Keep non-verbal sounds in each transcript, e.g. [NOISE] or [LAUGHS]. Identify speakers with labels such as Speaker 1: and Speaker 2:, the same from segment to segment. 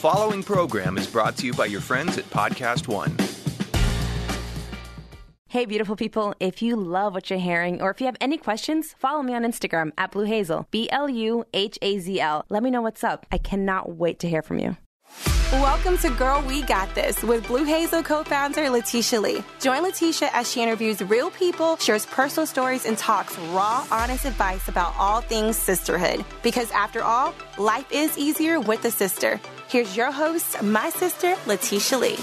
Speaker 1: Following program is brought to you by your friends at Podcast One.
Speaker 2: Hey, beautiful people. If you love what you're hearing or if you have any questions, follow me on Instagram at Blue Hazel, B L U H A Z L. Let me know what's up. I cannot wait to hear from you.
Speaker 3: Welcome to Girl We Got This with Blue Hazel co founder Letitia Lee. Join Letitia as she interviews real people, shares personal stories, and talks raw, honest advice about all things sisterhood. Because after all, life is easier with a sister. Here's your host, my sister, Letitia Lee.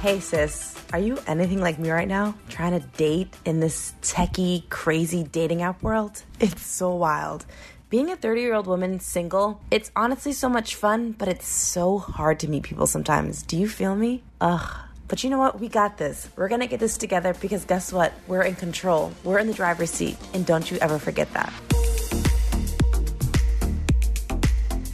Speaker 2: Hey, sis. Are you anything like me right now? Trying to date in this techie, crazy dating app world? It's so wild. Being a 30 year old woman single, it's honestly so much fun, but it's so hard to meet people sometimes. Do you feel me? Ugh. But you know what? We got this. We're gonna get this together because guess what? We're in control. We're in the driver's seat. And don't you ever forget that.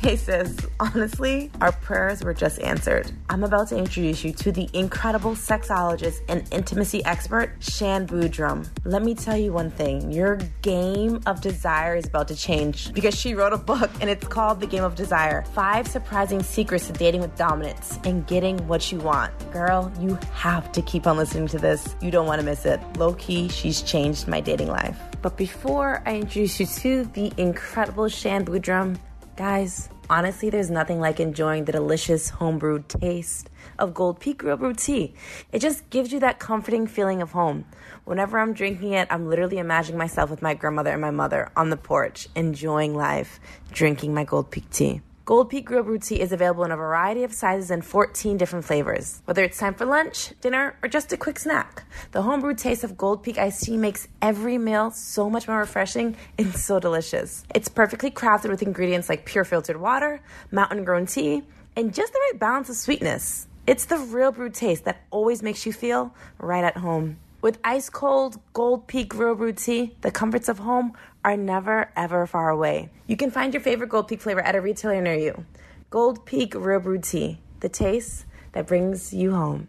Speaker 2: Hey sis, honestly, our prayers were just answered. I'm about to introduce you to the incredible sexologist and intimacy expert, Shan Boodram. Let me tell you one thing your game of desire is about to change because she wrote a book and it's called The Game of Desire Five Surprising Secrets to Dating with Dominance and Getting What You Want. Girl, you have to keep on listening to this. You don't want to miss it. Low key, she's changed my dating life. But before I introduce you to the incredible Shan Boodram, Guys, honestly, there's nothing like enjoying the delicious homebrewed taste of Gold Peak Real Brew tea. It just gives you that comforting feeling of home. Whenever I'm drinking it, I'm literally imagining myself with my grandmother and my mother on the porch, enjoying life, drinking my Gold Peak tea. Gold Peak Real Brew Tea is available in a variety of sizes and 14 different flavors. Whether it's time for lunch, dinner, or just a quick snack, the homebrew taste of Gold Peak iced tea makes every meal so much more refreshing and so delicious. It's perfectly crafted with ingredients like pure filtered water, mountain grown tea, and just the right balance of sweetness. It's the real brew taste that always makes you feel right at home. With ice cold Gold Peak Real Brew Tea, the comforts of home are never ever far away. You can find your favorite Gold Peak flavor at a retailer near you. Gold Peak Real Brew Tea, the taste that brings you home.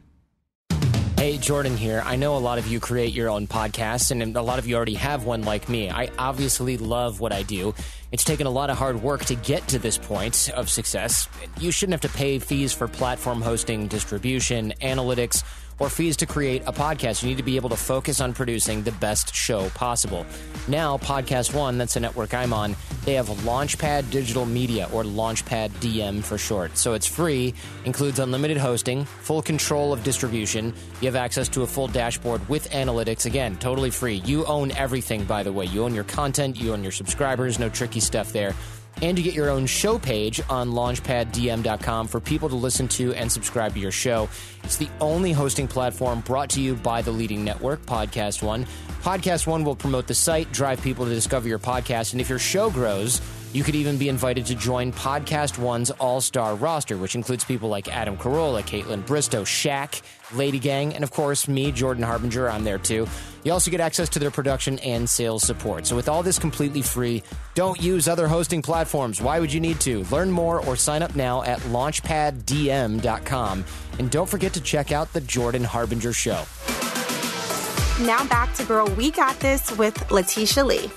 Speaker 4: Hey, Jordan here. I know a lot of you create your own podcasts, and a lot of you already have one like me. I obviously love what I do. It's taken a lot of hard work to get to this point of success. You shouldn't have to pay fees for platform hosting, distribution, analytics, or fees to create a podcast. You need to be able to focus on producing the best show possible. Now, Podcast One, that's the network I'm on, they have Launchpad Digital Media, or Launchpad DM for short. So it's free, includes unlimited hosting, full control of distribution. You have access to a full dashboard with analytics. Again, totally free. You own everything, by the way. You own your content, you own your subscribers, no tricky stuff there. And you get your own show page on launchpaddm.com for people to listen to and subscribe to your show. It's the only hosting platform brought to you by the leading network, Podcast One. Podcast One will promote the site, drive people to discover your podcast, and if your show grows, you could even be invited to join Podcast One's all star roster, which includes people like Adam Carolla, Kaitlyn Bristowe, Shaq, Lady Gang, and of course, me, Jordan Harbinger. I'm there too. You also get access to their production and sales support. So, with all this completely free, don't use other hosting platforms. Why would you need to? Learn more or sign up now at launchpaddm.com. And don't forget to check out The Jordan Harbinger Show.
Speaker 3: Now back to Girl We Got This with Letitia Lee.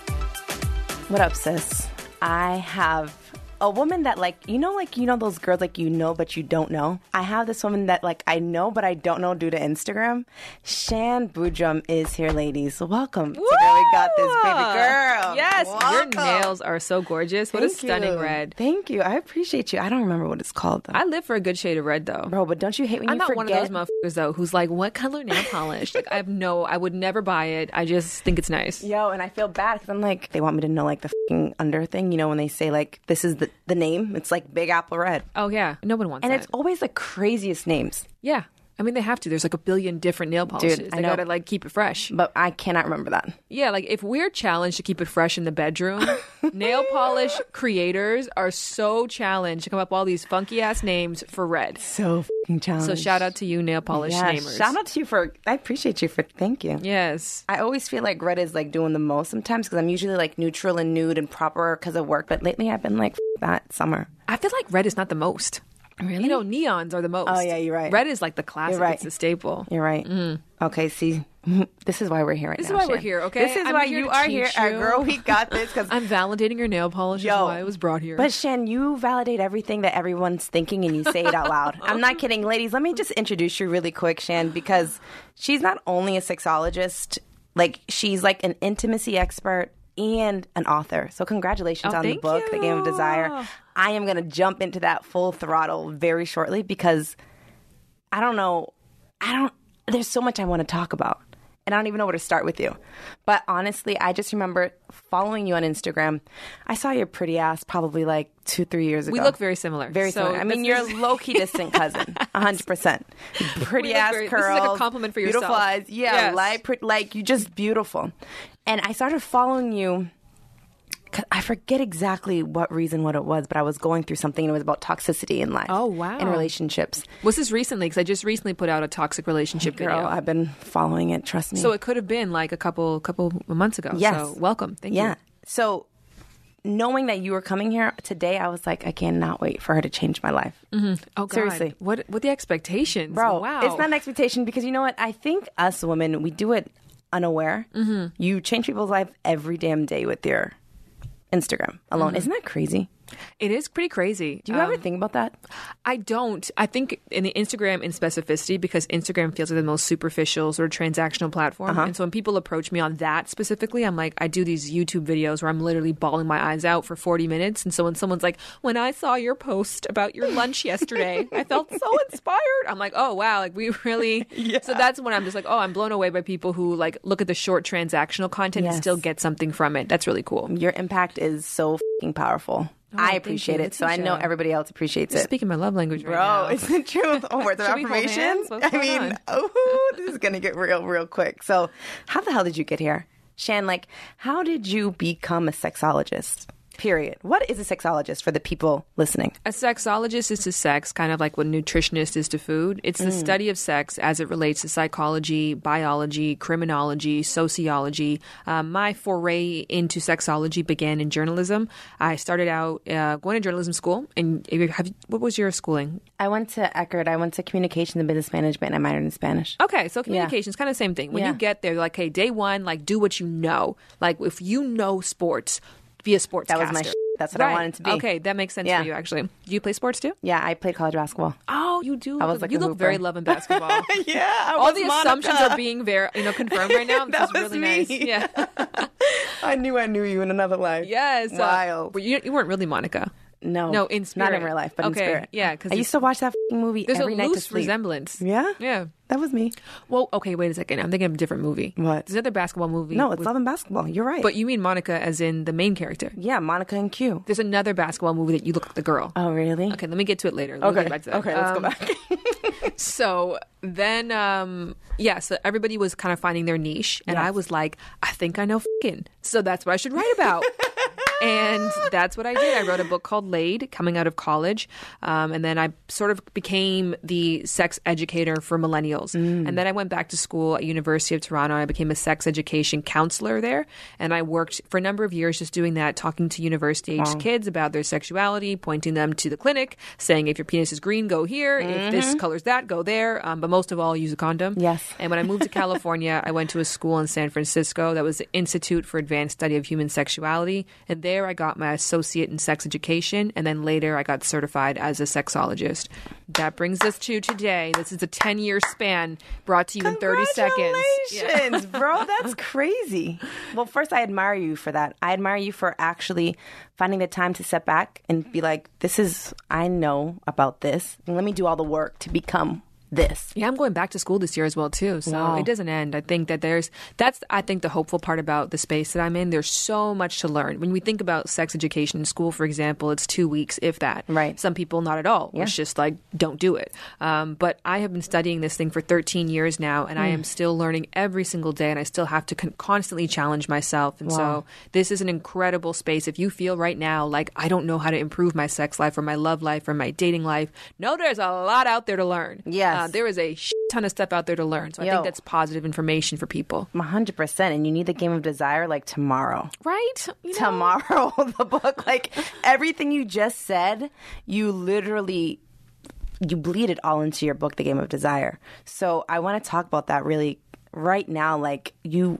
Speaker 2: What up, sis? I have a woman that like you know like you know those girls like you know but you don't know. I have this woman that like I know but I don't know due to Instagram. Shan Boodram is here, ladies. Welcome to Girl We Got This, baby girl.
Speaker 5: Yes, your nails are so gorgeous. What a stunning
Speaker 2: you.
Speaker 5: red.
Speaker 2: Thank you. I appreciate you. I don't remember what it's called though.
Speaker 5: I live for a good shade of red though.
Speaker 2: Bro, but don't you hate when
Speaker 5: I'm
Speaker 2: you
Speaker 5: not
Speaker 2: forget?
Speaker 5: one of those motherfuckers though who's like, what color nail polish? like I have no, I would never buy it. I just think it's nice.
Speaker 2: Yo, and I feel bad because I'm like, they want me to know like the fing under thing, you know, when they say like this is the the name, it's like Big Apple Red,
Speaker 5: Oh yeah, no one wants it.
Speaker 2: and
Speaker 5: that.
Speaker 2: it's always the craziest names.
Speaker 5: yeah, I mean, they have to. There's like a billion different nail polishes.
Speaker 2: I
Speaker 5: they
Speaker 2: know.
Speaker 5: gotta like keep it fresh.
Speaker 2: But I cannot remember that.
Speaker 5: Yeah, like if we're challenged to keep it fresh in the bedroom, [LAUGHS] nail polish creators are so challenged to come up with all these funky ass names for red.
Speaker 2: So fucking challenged.
Speaker 5: So shout out to you, nail polish
Speaker 2: yeah,
Speaker 5: namers.
Speaker 2: shout out to you for. I appreciate you for. Thank you.
Speaker 5: Yes.
Speaker 2: I always feel like red is like doing the most sometimes because I'm usually like neutral and nude and proper because of work. But lately I've been like F- that summer.
Speaker 5: I feel like red is not the most.
Speaker 2: Really?
Speaker 5: You know, neons are the most.
Speaker 2: Oh, yeah, you're right.
Speaker 5: Red is like the classic.
Speaker 2: You're right.
Speaker 5: It's the staple.
Speaker 2: You're right. Mm. Okay, see, [LAUGHS] this is why we're here right
Speaker 5: This is
Speaker 2: now.
Speaker 5: This is why we're here, okay?
Speaker 2: This is
Speaker 5: I'm
Speaker 2: why you are here. Our uh,
Speaker 5: you.
Speaker 2: girl, we got this because [LAUGHS]
Speaker 5: I'm validating your nail polish. Is why I was brought here.
Speaker 2: But Shan, you validate everything that everyone's thinking and you say it out loud. [LAUGHS] I'm not kidding. Ladies, let me just introduce you really quick, Shan, because she's not only a sexologist, like she's like an intimacy expert and an author. So congratulations
Speaker 5: Oh,
Speaker 2: on the book, The Game of. Desire. I am going to jump into that full throttle very shortly because I don't know. I don't there's so much I want to talk about. And I don't even know where to start with you. But honestly, I just remember following you on Instagram. I saw your pretty ass probably like two, three years ago.
Speaker 5: we look very similar.
Speaker 2: Very
Speaker 5: so
Speaker 2: similar. I mean, you're a low key distant cousin, [LAUGHS] hundred percent. [LAUGHS] Pretty ass
Speaker 5: very- this is
Speaker 2: curls,
Speaker 5: like a compliment for
Speaker 2: beautiful
Speaker 5: yourself.
Speaker 2: eyes. Yeah,
Speaker 5: Yes.
Speaker 2: pretty, like you just beautiful. And I started following you. I forget exactly what reason, what it was, but I was going through something and it was about toxicity in life.
Speaker 5: Oh, wow.
Speaker 2: In relationships.
Speaker 5: Was this recently? Because I just recently put out a toxic relationship
Speaker 2: Girl,
Speaker 5: video.
Speaker 2: I've been following it, trust me.
Speaker 5: so it could have been like a couple couple months ago.
Speaker 2: Yes.
Speaker 5: So welcome. Thank
Speaker 2: yeah.
Speaker 5: you. Yeah.
Speaker 2: So knowing that you were coming here today, I was like, I cannot wait for her to change my life. Mm-hmm.
Speaker 5: Oh God.
Speaker 2: Seriously.
Speaker 5: What what the expectations?
Speaker 2: Bro,
Speaker 5: Wow.
Speaker 2: it's not an expectation because you know what? I think us women, we do it unaware. Mm-hmm. You change people's life every damn day with your Instagram alone.
Speaker 5: Mm-hmm.
Speaker 2: Isn't that crazy?
Speaker 5: It is pretty crazy.
Speaker 2: Do you ever think about that?
Speaker 5: I don't. I think in the Instagram in specificity because Instagram feels like the most superficial sort of transactional platform.
Speaker 2: Uh-huh.
Speaker 5: And so when people approach me on that specifically, I'm like, I do these YouTube videos where I'm literally bawling my eyes out for 40 minutes. And so when someone's like, when I saw your post about your lunch yesterday, I felt so [LAUGHS] inspired. I'm like, oh wow, like we really. [LAUGHS] So that's when I'm just like, oh, I'm blown away by people who like look at the short transactional content and still get something from it. That's really cool.
Speaker 2: Your impact is so fucking powerful. I appreciate it. So I know everybody else appreciates
Speaker 5: You're
Speaker 2: it.
Speaker 5: speaking my love language right
Speaker 2: Bro,
Speaker 5: now.
Speaker 2: it's the truth. [LAUGHS] Oh, words of affirmation. I mean,
Speaker 5: on?
Speaker 2: oh, [LAUGHS] this is gonna get real, real quick. So, how the hell did you get here, Shan? Like, how did you become a sexologist? Period. What is a sexologist for the people listening?
Speaker 5: A sexologist is to sex, kind of like what a nutritionist is to food. It's
Speaker 2: Mm.
Speaker 5: the study of sex as it relates to psychology, biology, criminology, sociology. Um, my foray into sexology began in journalism. I started out uh, going to journalism school. And have, what was your schooling?
Speaker 2: I went to Eckerd. I went to communication and business management. and I minored in Spanish.
Speaker 5: Okay, so communications, kind of same thing. When
Speaker 2: Yeah.
Speaker 5: you get there, like, hey, day one, like, do what you know. Like, if you know sports, be a sports.
Speaker 2: That was my sh- That's what I wanted to be.
Speaker 5: Okay, that makes sense
Speaker 2: Yeah.
Speaker 5: for you, actually. Do you play sports too?
Speaker 2: Yeah, I played college basketball.
Speaker 5: Oh, you do.
Speaker 2: I was like
Speaker 5: you look very
Speaker 2: hooper.
Speaker 5: love in basketball. [LAUGHS]
Speaker 2: yeah, I
Speaker 5: All the assumptions are being very, you know, confirmed right now. [LAUGHS] This
Speaker 2: That
Speaker 5: is
Speaker 2: was
Speaker 5: really
Speaker 2: me.
Speaker 5: nice. [LAUGHS] Yeah.
Speaker 2: I knew I knew you in another life.
Speaker 5: Yes. uh,
Speaker 2: Wild.
Speaker 5: but you, you weren't really Monica.
Speaker 2: No,
Speaker 5: No, in spirit.
Speaker 2: not in real life, but
Speaker 5: Okay,
Speaker 2: in spirit.
Speaker 5: Yeah, because
Speaker 2: I used to watch that movie
Speaker 5: There's
Speaker 2: every
Speaker 5: a
Speaker 2: night to
Speaker 5: loose
Speaker 2: sleep.
Speaker 5: resemblance.
Speaker 2: Yeah,
Speaker 5: Yeah.
Speaker 2: that was me.
Speaker 5: Well, okay, wait a second. I'm thinking of a different movie.
Speaker 2: What?
Speaker 5: There's another basketball movie.
Speaker 2: No, it's
Speaker 5: with-
Speaker 2: Love and Basketball. You're right.
Speaker 5: But you mean Monica as in the main character.
Speaker 2: yeah, Monica and Q.
Speaker 5: There's another basketball movie that you look like the girl.
Speaker 2: Oh, really?
Speaker 5: Okay, let me get to it later. We'll
Speaker 2: Okay.
Speaker 5: back to that.
Speaker 2: Okay, let's
Speaker 5: Um,
Speaker 2: go back. [LAUGHS] [LAUGHS]
Speaker 5: so then um yeah so everybody was kind of finding their niche and i was like i think i know fing so that's what i should write about [LAUGHS] and that's what i did. I wrote a book called laid coming out of college. Um, and then i sort of became the sex educator for millennials. And then i went back to school at university of toronto. I became a sex education counselor there. And i worked for a number of years just doing that talking to university age kids about their sexuality pointing them to the clinic saying if your penis is green go here. If this color's that go there. Um, but most of all use a condom.
Speaker 2: Yes.
Speaker 5: and when i moved to california i went to a school in san francisco that was the institute for advanced study of human sexuality. And there i got my associate in sex education and then later i got certified as a sexologist that brings us to today this is a 10 year span brought to you in 30 seconds Yeah.
Speaker 2: Bro. [LAUGHS] That's crazy. Well, first, I admire you for that. I admire you for actually finding the time to step back and be like, this is, I know about this. And let me do all the work to become this.
Speaker 5: Yeah, I'm going back to school this year as well too. So
Speaker 2: Wow.
Speaker 5: it doesn't end. I think that there's that's I think the hopeful part about the space that I'm in. There's so much to learn. When we think about sex education in school, for example, it's two weeks, if that.
Speaker 2: Right.
Speaker 5: Some people not at all. It's just like don't do it. Um, but I have been studying this thing for 13 years now, and I
Speaker 2: Hmm.
Speaker 5: am still learning every single day, and I still have to con- constantly challenge myself. And so this is an incredible space. If you feel right now like I don't know how to improve my sex life or my love life or my dating life, no, there's a lot out there to learn.
Speaker 2: Yes.
Speaker 5: Uh, there is a ton of stuff out there to learn. So I
Speaker 2: Yo.
Speaker 5: think that's positive information for people.
Speaker 2: 100%. And you need the game of desire like tomorrow.
Speaker 5: Right? You know?
Speaker 2: Tomorrow, [LAUGHS] the book, like everything you just said, you literally you bleed it all into your book, The Game of Desire. So I want to talk about that really right now. Like you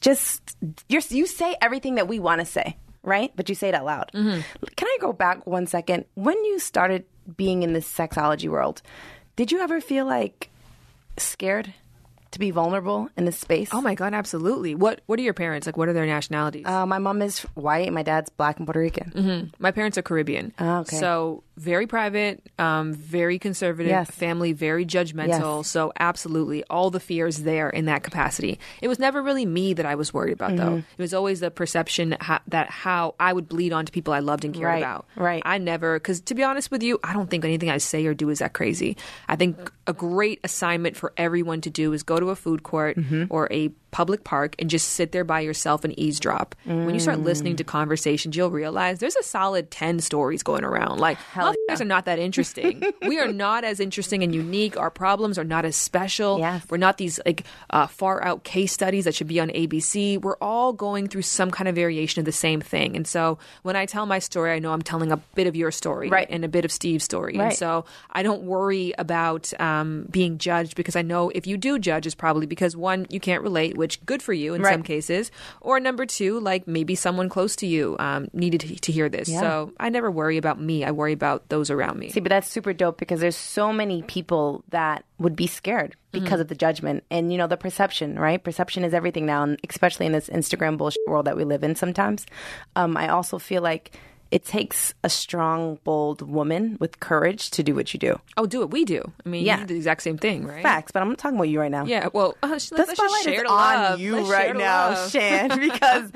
Speaker 2: just you're, you say everything that we want to say, right? But you say it out loud. Mm-hmm. Can I go back one second? When you started being in this sexology world, did you ever feel like scared to be vulnerable in this space?
Speaker 5: Oh my god, absolutely. What What are your parents like? What are their nationalities?
Speaker 2: Uh, my mom is white. My dad's black and Puerto Rican.
Speaker 5: My parents are Caribbean.
Speaker 2: Ah, okay.
Speaker 5: So very private, um, very conservative,
Speaker 2: Yes.
Speaker 5: family, very judgmental.
Speaker 2: Yes.
Speaker 5: So absolutely, all the fears there in that capacity. It was never really me that I was worried about,
Speaker 2: Mm-hmm.
Speaker 5: though. It was always the perception that, ha- that how I would bleed onto people I loved and cared
Speaker 2: Right,
Speaker 5: about.
Speaker 2: right.
Speaker 5: I never, because to be honest with you, I don't think anything I say or do is that crazy. I think a great assignment for everyone to do is go to a food court
Speaker 2: Mm-hmm.
Speaker 5: or a public park and just sit there by yourself and eavesdrop. When you start listening
Speaker 2: Mm.
Speaker 5: to conversations, you'll realize there's a solid 10 stories going around. Like, motherfuckers are not that interesting. we are [LAUGHS] not as interesting and unique. Our problems are not as special.
Speaker 2: Yes.
Speaker 5: We're not these like uh, far out case studies that should be on ABC. We're all going through some kind of variation of the same thing. And so when I tell my story, I know I'm telling a bit of your story
Speaker 2: Right.
Speaker 5: and a bit of Steve's story. And so I don't worry about um, being judged because I know if you do judge, it's probably because one, you can't relate, which good for you in
Speaker 2: Right.
Speaker 5: some cases, or number two, like maybe someone close to you um, needed to, to hear this.
Speaker 2: Yeah.
Speaker 5: So I never worry about me. I worry about those around me.
Speaker 2: See, but that's super dope because there's so many people that would be scared because of the judgment and you know the perception, right? Perception is everything now, and especially in this Instagram bullshit world that we live in. Sometimes, um, I also feel like it takes a strong, bold woman with courage to do what you do.
Speaker 5: Oh, do what We do. I mean,
Speaker 2: Yeah.
Speaker 5: you do the exact same thing, right?
Speaker 2: Facts, but I'm not talking about you right now.
Speaker 5: Yeah. Well, uh, [LAUGHS] let's,
Speaker 2: The
Speaker 5: let's
Speaker 2: spotlight is
Speaker 5: the love.
Speaker 2: on you
Speaker 5: Let's
Speaker 2: right now,
Speaker 5: love.
Speaker 2: Shan, [LAUGHS] because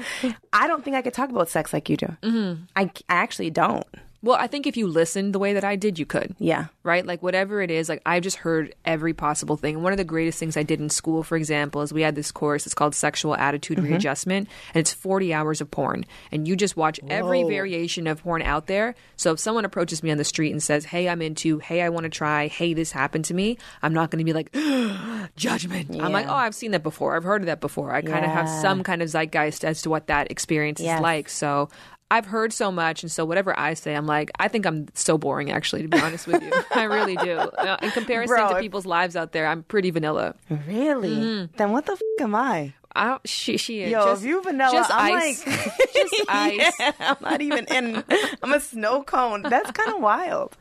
Speaker 2: I don't think I could talk about sex like you do. Mm-hmm. I, I actually don't.
Speaker 5: Well, I think if you listened the way that I did, you could.
Speaker 2: Yeah.
Speaker 5: Right? Like whatever it is, like I've just heard every possible thing. And one of the greatest things I did in school, for example, is we had this course. It's called Sexual Attitude
Speaker 2: Mm-hmm.
Speaker 5: Readjustment, and it's 40 hours of porn. And you just watch every variation of porn out there. So if someone approaches me on the street and says, Hey, I'm into, hey, I want to try, hey, this happened to me, I'm not going to be like, [GASPS] judgment. I'm like, oh, I've seen that before. I've heard of that before. I kind of have some kind of zeitgeist as to what that experience
Speaker 2: Yes.
Speaker 5: is like. So I've heard so much, and so whatever I say, I'm like, I think I'm so boring, actually, to be honest with you. [LAUGHS] I really do. Uh, in comparison
Speaker 2: Bro,
Speaker 5: to people's lives out there, I'm pretty vanilla.
Speaker 2: Really? Then what the f- am I?
Speaker 5: I she, she is.
Speaker 2: Yo,
Speaker 5: just,
Speaker 2: if you vanilla,
Speaker 5: just
Speaker 2: I'm
Speaker 5: ice.
Speaker 2: like, [LAUGHS] [LAUGHS]
Speaker 5: just ice.
Speaker 2: Yeah, I'm not even in. I'm a snow cone. That's kind of wild.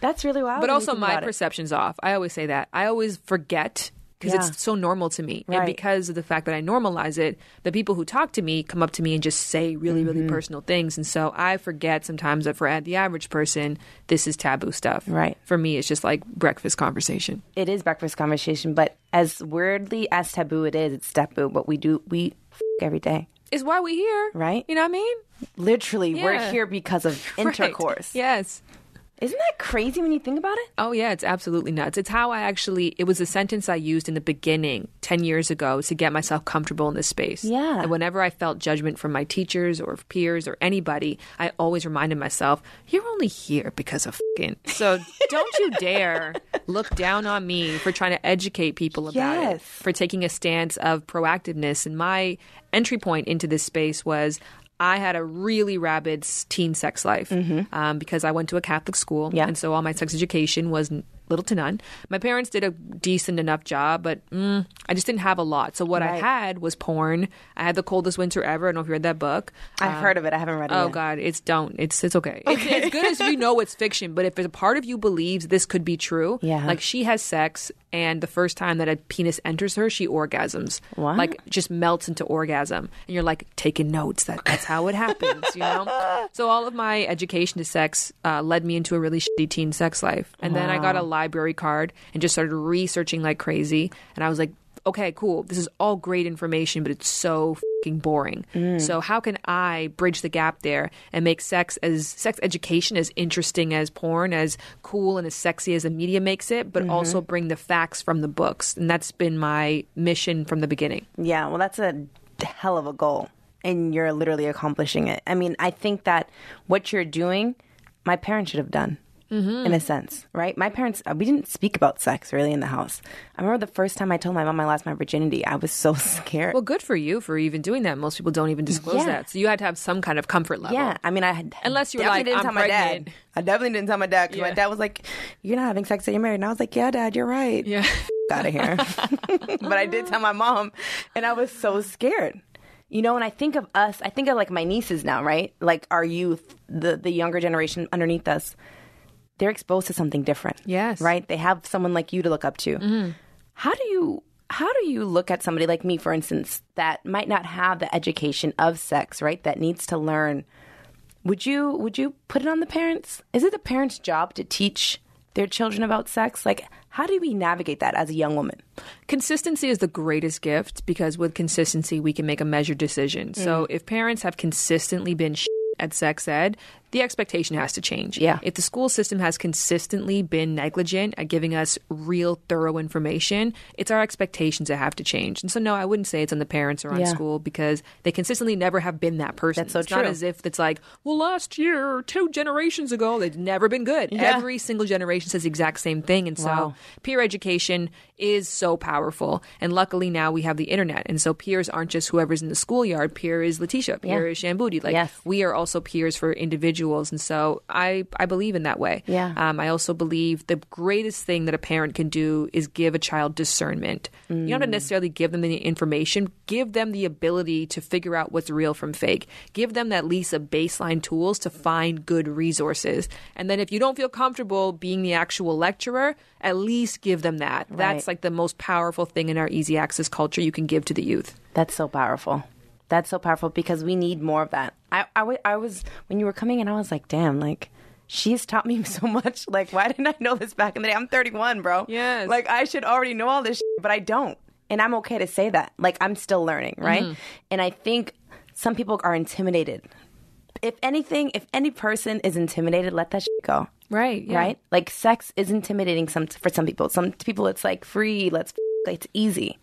Speaker 2: That's really wild.
Speaker 5: But also, my
Speaker 2: about it.
Speaker 5: perception's off. I always say that. I always forget because
Speaker 2: Yeah.
Speaker 5: it's so normal to me. And because of the fact that I normalize it, the people who talk to me come up to me and just say really, really
Speaker 2: Mm-hmm.
Speaker 5: personal things. And so I forget sometimes that for the average person, this is taboo stuff.
Speaker 2: Right.
Speaker 5: For me, it's just like breakfast conversation.
Speaker 2: It is breakfast conversation, but as weirdly as taboo it is, it's taboo. But we do we f- every day.
Speaker 5: Is why we here.
Speaker 2: Right.
Speaker 5: You know what I mean?
Speaker 2: Literally, we're here because of [LAUGHS]
Speaker 5: Right.
Speaker 2: intercourse.
Speaker 5: Yes.
Speaker 2: Isn't that crazy when you think about it?
Speaker 5: Oh yeah, it's absolutely nuts. It's how I actually it was a sentence I used in the beginning 10 years ago to get myself comfortable in this space.
Speaker 2: Yeah.
Speaker 5: And whenever I felt judgment from my teachers or peers or anybody, I always reminded myself, you're only here because of fucking. So [LAUGHS] don't you dare look down on me for trying to educate people about it, for taking a stance of proactiveness. And my entry point into this space was I had a really rabid teen sex life um, because I went to a Catholic school.
Speaker 2: Mm-hmm. Yeah.
Speaker 5: And so all my sex education was little to none. My parents did a decent enough job, but mm, I just didn't have a lot. So what I had was porn. I had the coldest winter ever. I don't know if you read that book.
Speaker 2: I've heard of it. I haven't read it.
Speaker 5: Oh
Speaker 2: yet.
Speaker 5: God, it's don't. It's it's okay. It's, it's good as you know it's fiction, but if a part of you believes this could be true, [LAUGHS]
Speaker 2: Yeah.
Speaker 5: like she has sex and the first time that a penis enters her, she orgasms.
Speaker 2: What?
Speaker 5: Like just melts into orgasm, and you're like taking notes. That that's how it happens, you know. [LAUGHS] So all of my education to sex uh, led me into a really shitty teen sex life, and then I got a library card and just started researching like crazy. And I was like, okay, cool. This is all great information, but it's so fucking boring. Mm. So how can I bridge the gap there and make sex as sex education as interesting as porn, as cool and as sexy as the media makes it, but mm-hmm. also bring the facts from the books. And that's been my mission from the beginning.
Speaker 2: Yeah, well, that's a hell of a goal, and you're literally accomplishing it. I mean, I think that what you're doing, my parents should have done. In a sense, right? My parents, uh, we didn't speak about sex really in the house. I remember the first time I told my mom I lost my virginity, I was so [LAUGHS] scared.
Speaker 5: Well, good for you for even doing that. Most people don't even disclose
Speaker 2: Yeah.
Speaker 5: that. So you had to have some kind of comfort level.
Speaker 2: yeah, I mean, I had
Speaker 5: Unless you were like,
Speaker 2: didn't
Speaker 5: "I'm
Speaker 2: tell my
Speaker 5: pregnant."
Speaker 2: dad. I definitely didn't tell my dad because
Speaker 5: Yeah.
Speaker 2: my dad was like, "You're not having sex till you're married," and I was like, "Yeah, dad, you're right."
Speaker 5: Yeah.
Speaker 2: out of here. [LAUGHS] but I did tell my mom, and I was so scared. You know, and I think of us, I think of like my nieces now, right? Like our youth, the the younger generation underneath us, they're exposed to something different.
Speaker 5: Yes. Mm-hmm.
Speaker 2: Right? They have someone like you to look up to. How do you how do you look at somebody like me, for instance, that might not have the education of sex, right? That needs to learn. Would you would you put it on the parents? Is it the parents' job to teach their children about sex? Like how do we navigate that as a young woman?
Speaker 5: Consistency is the greatest gift because with consistency, we can make a measured decision. So if parents have consistently been sh- [LAUGHS] at sex ed, the expectation has to change.
Speaker 2: Yeah.
Speaker 5: If the school system has consistently been negligent at giving us real, thorough information, it's our expectations that have to change. And so, no, I wouldn't say it's on the parents or on
Speaker 2: Yeah.
Speaker 5: school because they consistently never have been that person.
Speaker 2: That's so
Speaker 5: it's not as if it's like, well, last year, two generations ago, they've never been good.
Speaker 2: Yeah.
Speaker 5: Every single generation says the exact same thing. And so,
Speaker 2: Wow.
Speaker 5: peer education is so powerful. And luckily now we have the internet. And so peers aren't just whoever's in the schoolyard. Peer is Letitia. Peer
Speaker 2: Yeah.
Speaker 5: is Shan Boody. Like
Speaker 2: Yes.
Speaker 5: we are also peers for individuals. And so I, I believe in that way.
Speaker 2: Yeah.
Speaker 5: Um, I also believe the greatest thing that a parent can do is give a child discernment. You don't have to necessarily give them the information. Give them the ability to figure out what's real from fake. Give them at least a baseline tools to find good resources. And then if you don't feel comfortable being the actual lecturer, at least give them that. That's like the most powerful thing in our easy access culture you can give to the youth.
Speaker 2: That's so powerful. That's so powerful because we need more of that. I, I, I was, when you were coming in, I was like, damn, like, she's taught me [LAUGHS] so much. Like, why didn't I know this back in the day? I'm 31, bro.
Speaker 5: Yes.
Speaker 2: Like, I should already know all this, shit, but I don't. And I'm okay to say that. Like, I'm still learning, right?
Speaker 5: Mm-hmm.
Speaker 2: And I think some people are intimidated. If anything, if any person is intimidated, let that shit go.
Speaker 5: Right. yeah.
Speaker 2: Right? Like, sex is intimidating some for some people. Some people, it's like free, let's, f- it's easy.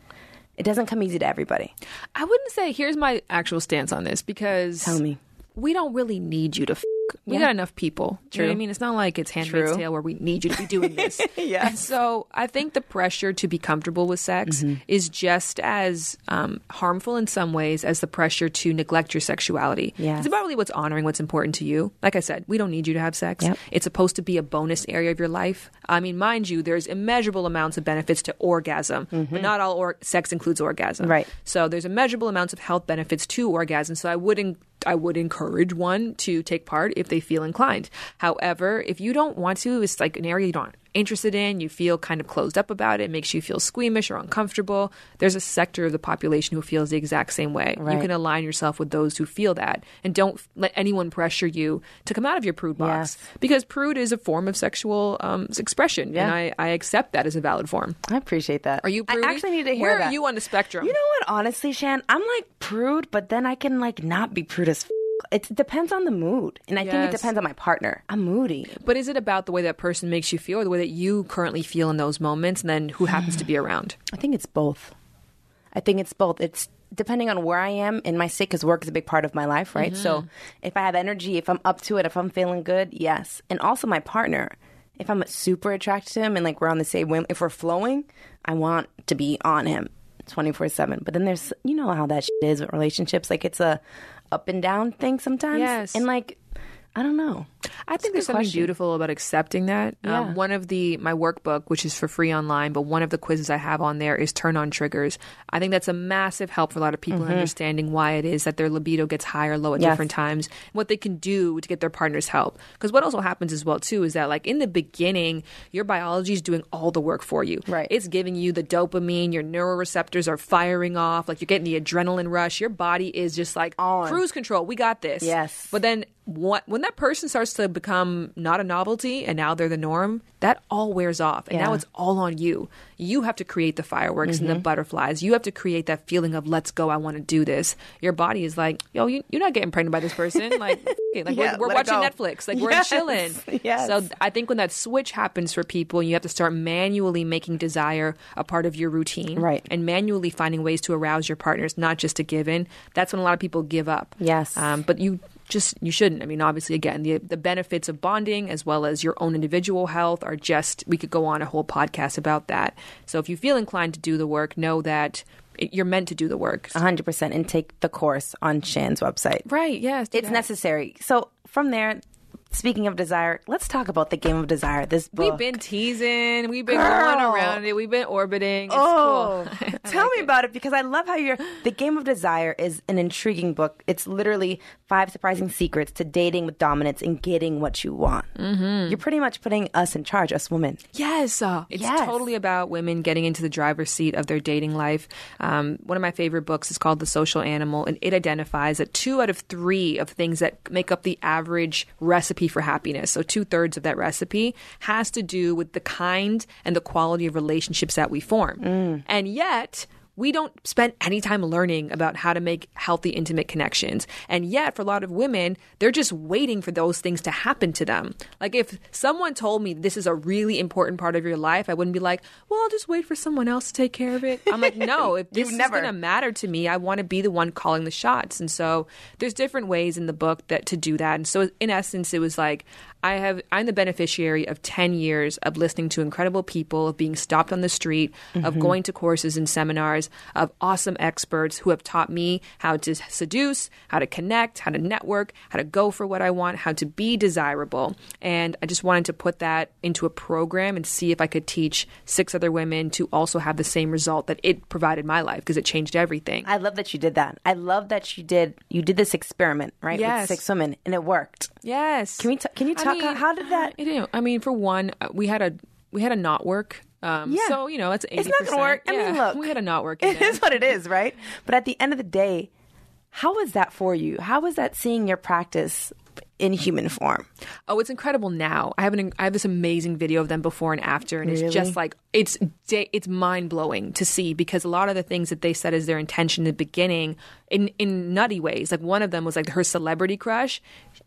Speaker 2: It doesn't come easy to everybody.
Speaker 5: I wouldn't say here's my actual stance on this because
Speaker 2: Tell me.
Speaker 5: we don't really need you to. We
Speaker 2: Yeah.
Speaker 5: got enough people. You know what I mean, it's not like it's Handmaid's
Speaker 2: True.
Speaker 5: Tale where we need you to be doing this. [LAUGHS]
Speaker 2: Yes.
Speaker 5: And so I think the pressure to be comfortable with sex
Speaker 2: Mm-hmm.
Speaker 5: is just as um, harmful in some ways as the pressure to neglect your sexuality.
Speaker 2: Yes.
Speaker 5: It's about really what's honoring what's important to you. Like I said, we don't need you to have sex.
Speaker 2: Yep.
Speaker 5: It's supposed to be a bonus area of your life. I mean, mind you, there's immeasurable amounts of benefits to orgasm, but not all or- sex includes orgasm.
Speaker 2: Mm-hmm. Right.
Speaker 5: So there's immeasurable amounts of health benefits to orgasm. So I wouldn't. I would encourage one to take part if they feel inclined. However, if you don't want to, it's like an area you don't interested in, you feel kind of closed up about it, makes you feel squeamish or uncomfortable. There's a sector of the population who feels the exact same way. You can align yourself with those who feel that and don't let anyone pressure you to come out of your prude box
Speaker 2: Yes.
Speaker 5: because prude is a form of sexual um, expression
Speaker 2: Yeah.
Speaker 5: and I, I accept that as a valid form.
Speaker 2: I appreciate that.
Speaker 5: Are you prudy?
Speaker 2: I actually need to hear
Speaker 5: Where
Speaker 2: that.
Speaker 5: are you on the spectrum?
Speaker 2: You know what? Honestly, Shan, I'm like prude, but then I can like not be prude as. F- it depends on the mood, and I think it depends on my partner. I'm moody.
Speaker 5: But is it about the way that person makes you feel or the way that you currently feel in those moments and then who happens to be [SIGHS] around?
Speaker 2: I think it's both. I think it's both. It's depending on where I am in my state, because work is a big part of my life, right? So mm-hmm. if I have energy, if I'm up to it, if I'm feeling good, yes. And also my partner. If I'm super attracted to him and like we're on the same wave, if we're flowing, I want to be on him 24 7. But then there's, you know how that shit is with relationships. Like it's a up and down thing sometimes.
Speaker 5: Yes.
Speaker 2: And like, I don't know.
Speaker 5: I think there's something
Speaker 2: question.
Speaker 5: beautiful about accepting that.
Speaker 2: Yeah.
Speaker 5: Um, one of the my workbook, which is for free online, but one of the quizzes I have on there is turn on triggers. I think that's a massive help for a lot of people in understanding why it is that their libido gets high or low at
Speaker 2: Mm-hmm. Yes.
Speaker 5: different times, what they can do to get their partner's help. Because what also happens as well too is that like in the beginning, your biology is doing all the work for you.
Speaker 2: Right.
Speaker 5: It's giving you the dopamine, your neuroreceptors are firing off, like you're getting the adrenaline rush. Your body is just like
Speaker 2: On.
Speaker 5: cruise control. We got this.
Speaker 2: Yes.
Speaker 5: But then what, when that person starts to become not a novelty and now they're the norm, that all wears off. And now it's all on you. You have to create the fireworks and the butterflies. You have to create that feeling of let's go, I want to do this. Your body is like, yo, you, you're not getting pregnant by this person. [LAUGHS] Like, like
Speaker 2: Yeah,
Speaker 5: we're, we're watching. Netflix. Like we're chilling.
Speaker 2: Yes.
Speaker 5: So I think when that switch happens for people, you have to start manually making desire a part of your routine.
Speaker 2: Right.
Speaker 5: And manually finding ways to arouse your partners, not just to give in. That's when a lot of people give up.
Speaker 2: Yes.
Speaker 5: Um, but you just you shouldn't. I mean, obviously, again, the the benefits of bonding as well as your own individual health are just. We could go on a whole podcast about that. So if you feel inclined to do the work, know that it, you're meant to do the work.
Speaker 2: 100% and take the course on Shan's website.
Speaker 5: Right? Yes.
Speaker 2: It's
Speaker 5: that.
Speaker 2: necessary. So from there, speaking of desire, let's talk about the game of desire. This book.
Speaker 5: We've been teasing. We've been
Speaker 2: Girl.
Speaker 5: going around it. We've been orbiting. It's
Speaker 2: Oh, [LAUGHS]
Speaker 5: cool.
Speaker 2: Tell
Speaker 5: like
Speaker 2: me
Speaker 5: it.
Speaker 2: about it because I love how you're. The Game of Desire is an intriguing book. It's literally five surprising secrets to dating with dominance and getting what you want. Mm-hmm. You're pretty much putting us in charge, us women.
Speaker 5: Yes, uh, it's
Speaker 2: Yes.
Speaker 5: totally about women getting into the driver's seat of their dating life. Um, one of my favorite books is called The Social Animal, and it identifies that two out of three of things that make up the average recipe for happiness, so two thirds of that recipe, has to do with the kind and the quality of relationships that we form. Mm. And yet, we don't spend any time learning about how to make healthy, intimate connections. And yet, for a lot of women, they're just waiting for those things to happen to them. Like, if someone told me this is a really important part of your life, I wouldn't be like, well, I'll just wait for someone else to take care of it. I'm like, [LAUGHS] no, if this is
Speaker 2: never.
Speaker 5: going to matter to me, I want to be the one calling the shots. And so, there's different ways in the book that to do that. And so, in essence, it was like, I have I'm the beneficiary of 10 years of listening to incredible people, of being stopped on the street, of mm-hmm. going to courses and seminars, of awesome experts who have taught me how to seduce, how to connect, how to network, how to go for what I want, how to be desirable. And I just wanted to put that into a program and see if I could teach six other women to also have the same result that it provided my life because it changed everything.
Speaker 2: I love that you did that. I love that you did. You did this experiment, right?
Speaker 5: Yes.
Speaker 2: With six women, and it worked.
Speaker 5: Yes.
Speaker 2: Can we? T- can you
Speaker 5: I
Speaker 2: talk?
Speaker 5: mean,
Speaker 2: how did that?
Speaker 5: I mean, for one, uh, we had a we had a not work. Um,
Speaker 2: Yeah.
Speaker 5: So you know, it's eighty
Speaker 2: It's not gonna work. I mean, look,
Speaker 5: we had a not work. in
Speaker 2: It
Speaker 5: there.
Speaker 2: is what it is, right? But at the end of the day, how was that for you? How was that seeing your practice in human form?
Speaker 5: Oh, it's incredible now. I have an I have this amazing video of them before and after, and
Speaker 2: Really?
Speaker 5: it's just like it's it's mind blowing to see because a lot of the things that they said as their intention in the beginning, in in nutty ways. Like one of them was like her celebrity crush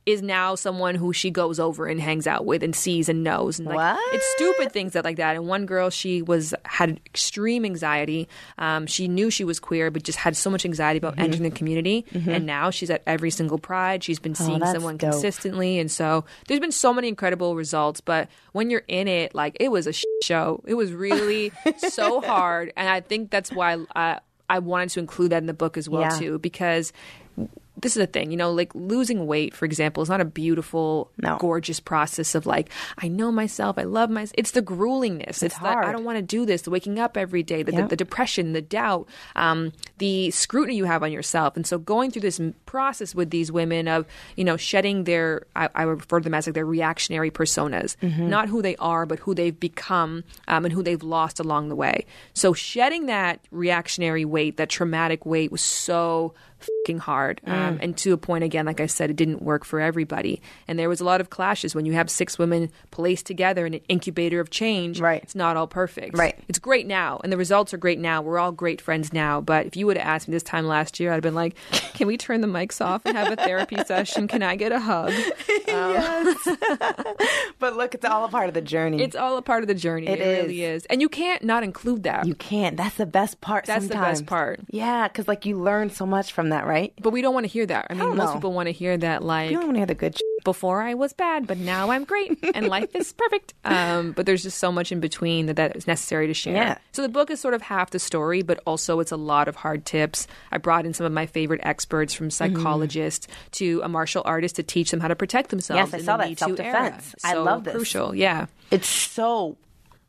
Speaker 5: is now someone who she goes over and hangs out with and sees and knows, and like
Speaker 2: What?
Speaker 5: it's stupid things that like that. And one girl, she was had extreme anxiety. Um, she knew she was queer, but just had so much anxiety about
Speaker 2: Mm-hmm.
Speaker 5: entering the community. And now she's at every single pride. She's been seeing
Speaker 2: Oh,
Speaker 5: someone
Speaker 2: dope.
Speaker 5: consistently, and so there's been so many incredible results. But when you're in it, like it was a sh- show. It was really [LAUGHS] so hard, and I think that's why I I wanted to include that in the book as well
Speaker 2: Yeah.
Speaker 5: too, because this is the thing, you know, like losing weight, for example, is not a beautiful,
Speaker 2: No.
Speaker 5: gorgeous process of like, I know myself, I love myself. It's the gruelingness. It's, the, I don't want to do this, the waking up every day, the, the, the depression, the doubt, um, the scrutiny you have on yourself. And so going through this process with these women of, you know, shedding their, I, I would refer to them as like their reactionary personas,
Speaker 2: Mm-hmm.
Speaker 5: not who they are, but who they've become um, and who they've lost along the way. So shedding that reactionary weight, that traumatic weight was so fucking hard.
Speaker 2: Mm.
Speaker 5: Um, and to a point, again, like I said, it didn't work for everybody. And there was a lot of clashes when you have six women placed together in an incubator of change.
Speaker 2: Right.
Speaker 5: It's not all perfect.
Speaker 2: Right.
Speaker 5: It's great now, and the results are great now. We're all great friends now. But if you would have asked me this time last year, I'd have been like, [LAUGHS] "Can we turn the mics off and have a therapy [LAUGHS] session? Can I get a hug?" [LAUGHS]
Speaker 2: But look, it's all a part of the journey.
Speaker 5: It's all a part of the journey.
Speaker 2: It
Speaker 5: It, really is, and you can't not include that.
Speaker 2: you can't. That's the best part.
Speaker 5: That's the best part.
Speaker 2: Yeah, because like you learn so much from that, right?
Speaker 5: but we don't want to hear that. I mean,
Speaker 2: Hell
Speaker 5: most
Speaker 2: no.
Speaker 5: people want to hear that, like,
Speaker 2: You don't want to hear the good.
Speaker 5: Before I was bad, but now I'm great [LAUGHS] and life is perfect. Um, but there's just so much in between that that is necessary to share.
Speaker 2: Yeah.
Speaker 5: So the book is sort of half the story, but also it's a lot of hard tips. I brought in some of my favorite experts from
Speaker 2: Mm-hmm.
Speaker 5: psychologists to a martial artist to teach them how to protect themselves.
Speaker 2: Yes, I
Speaker 5: in
Speaker 2: saw
Speaker 5: the
Speaker 2: that,
Speaker 5: Me Too
Speaker 2: self-defense.
Speaker 5: era.
Speaker 2: I love this.
Speaker 5: Crucial, yeah.
Speaker 2: it's so.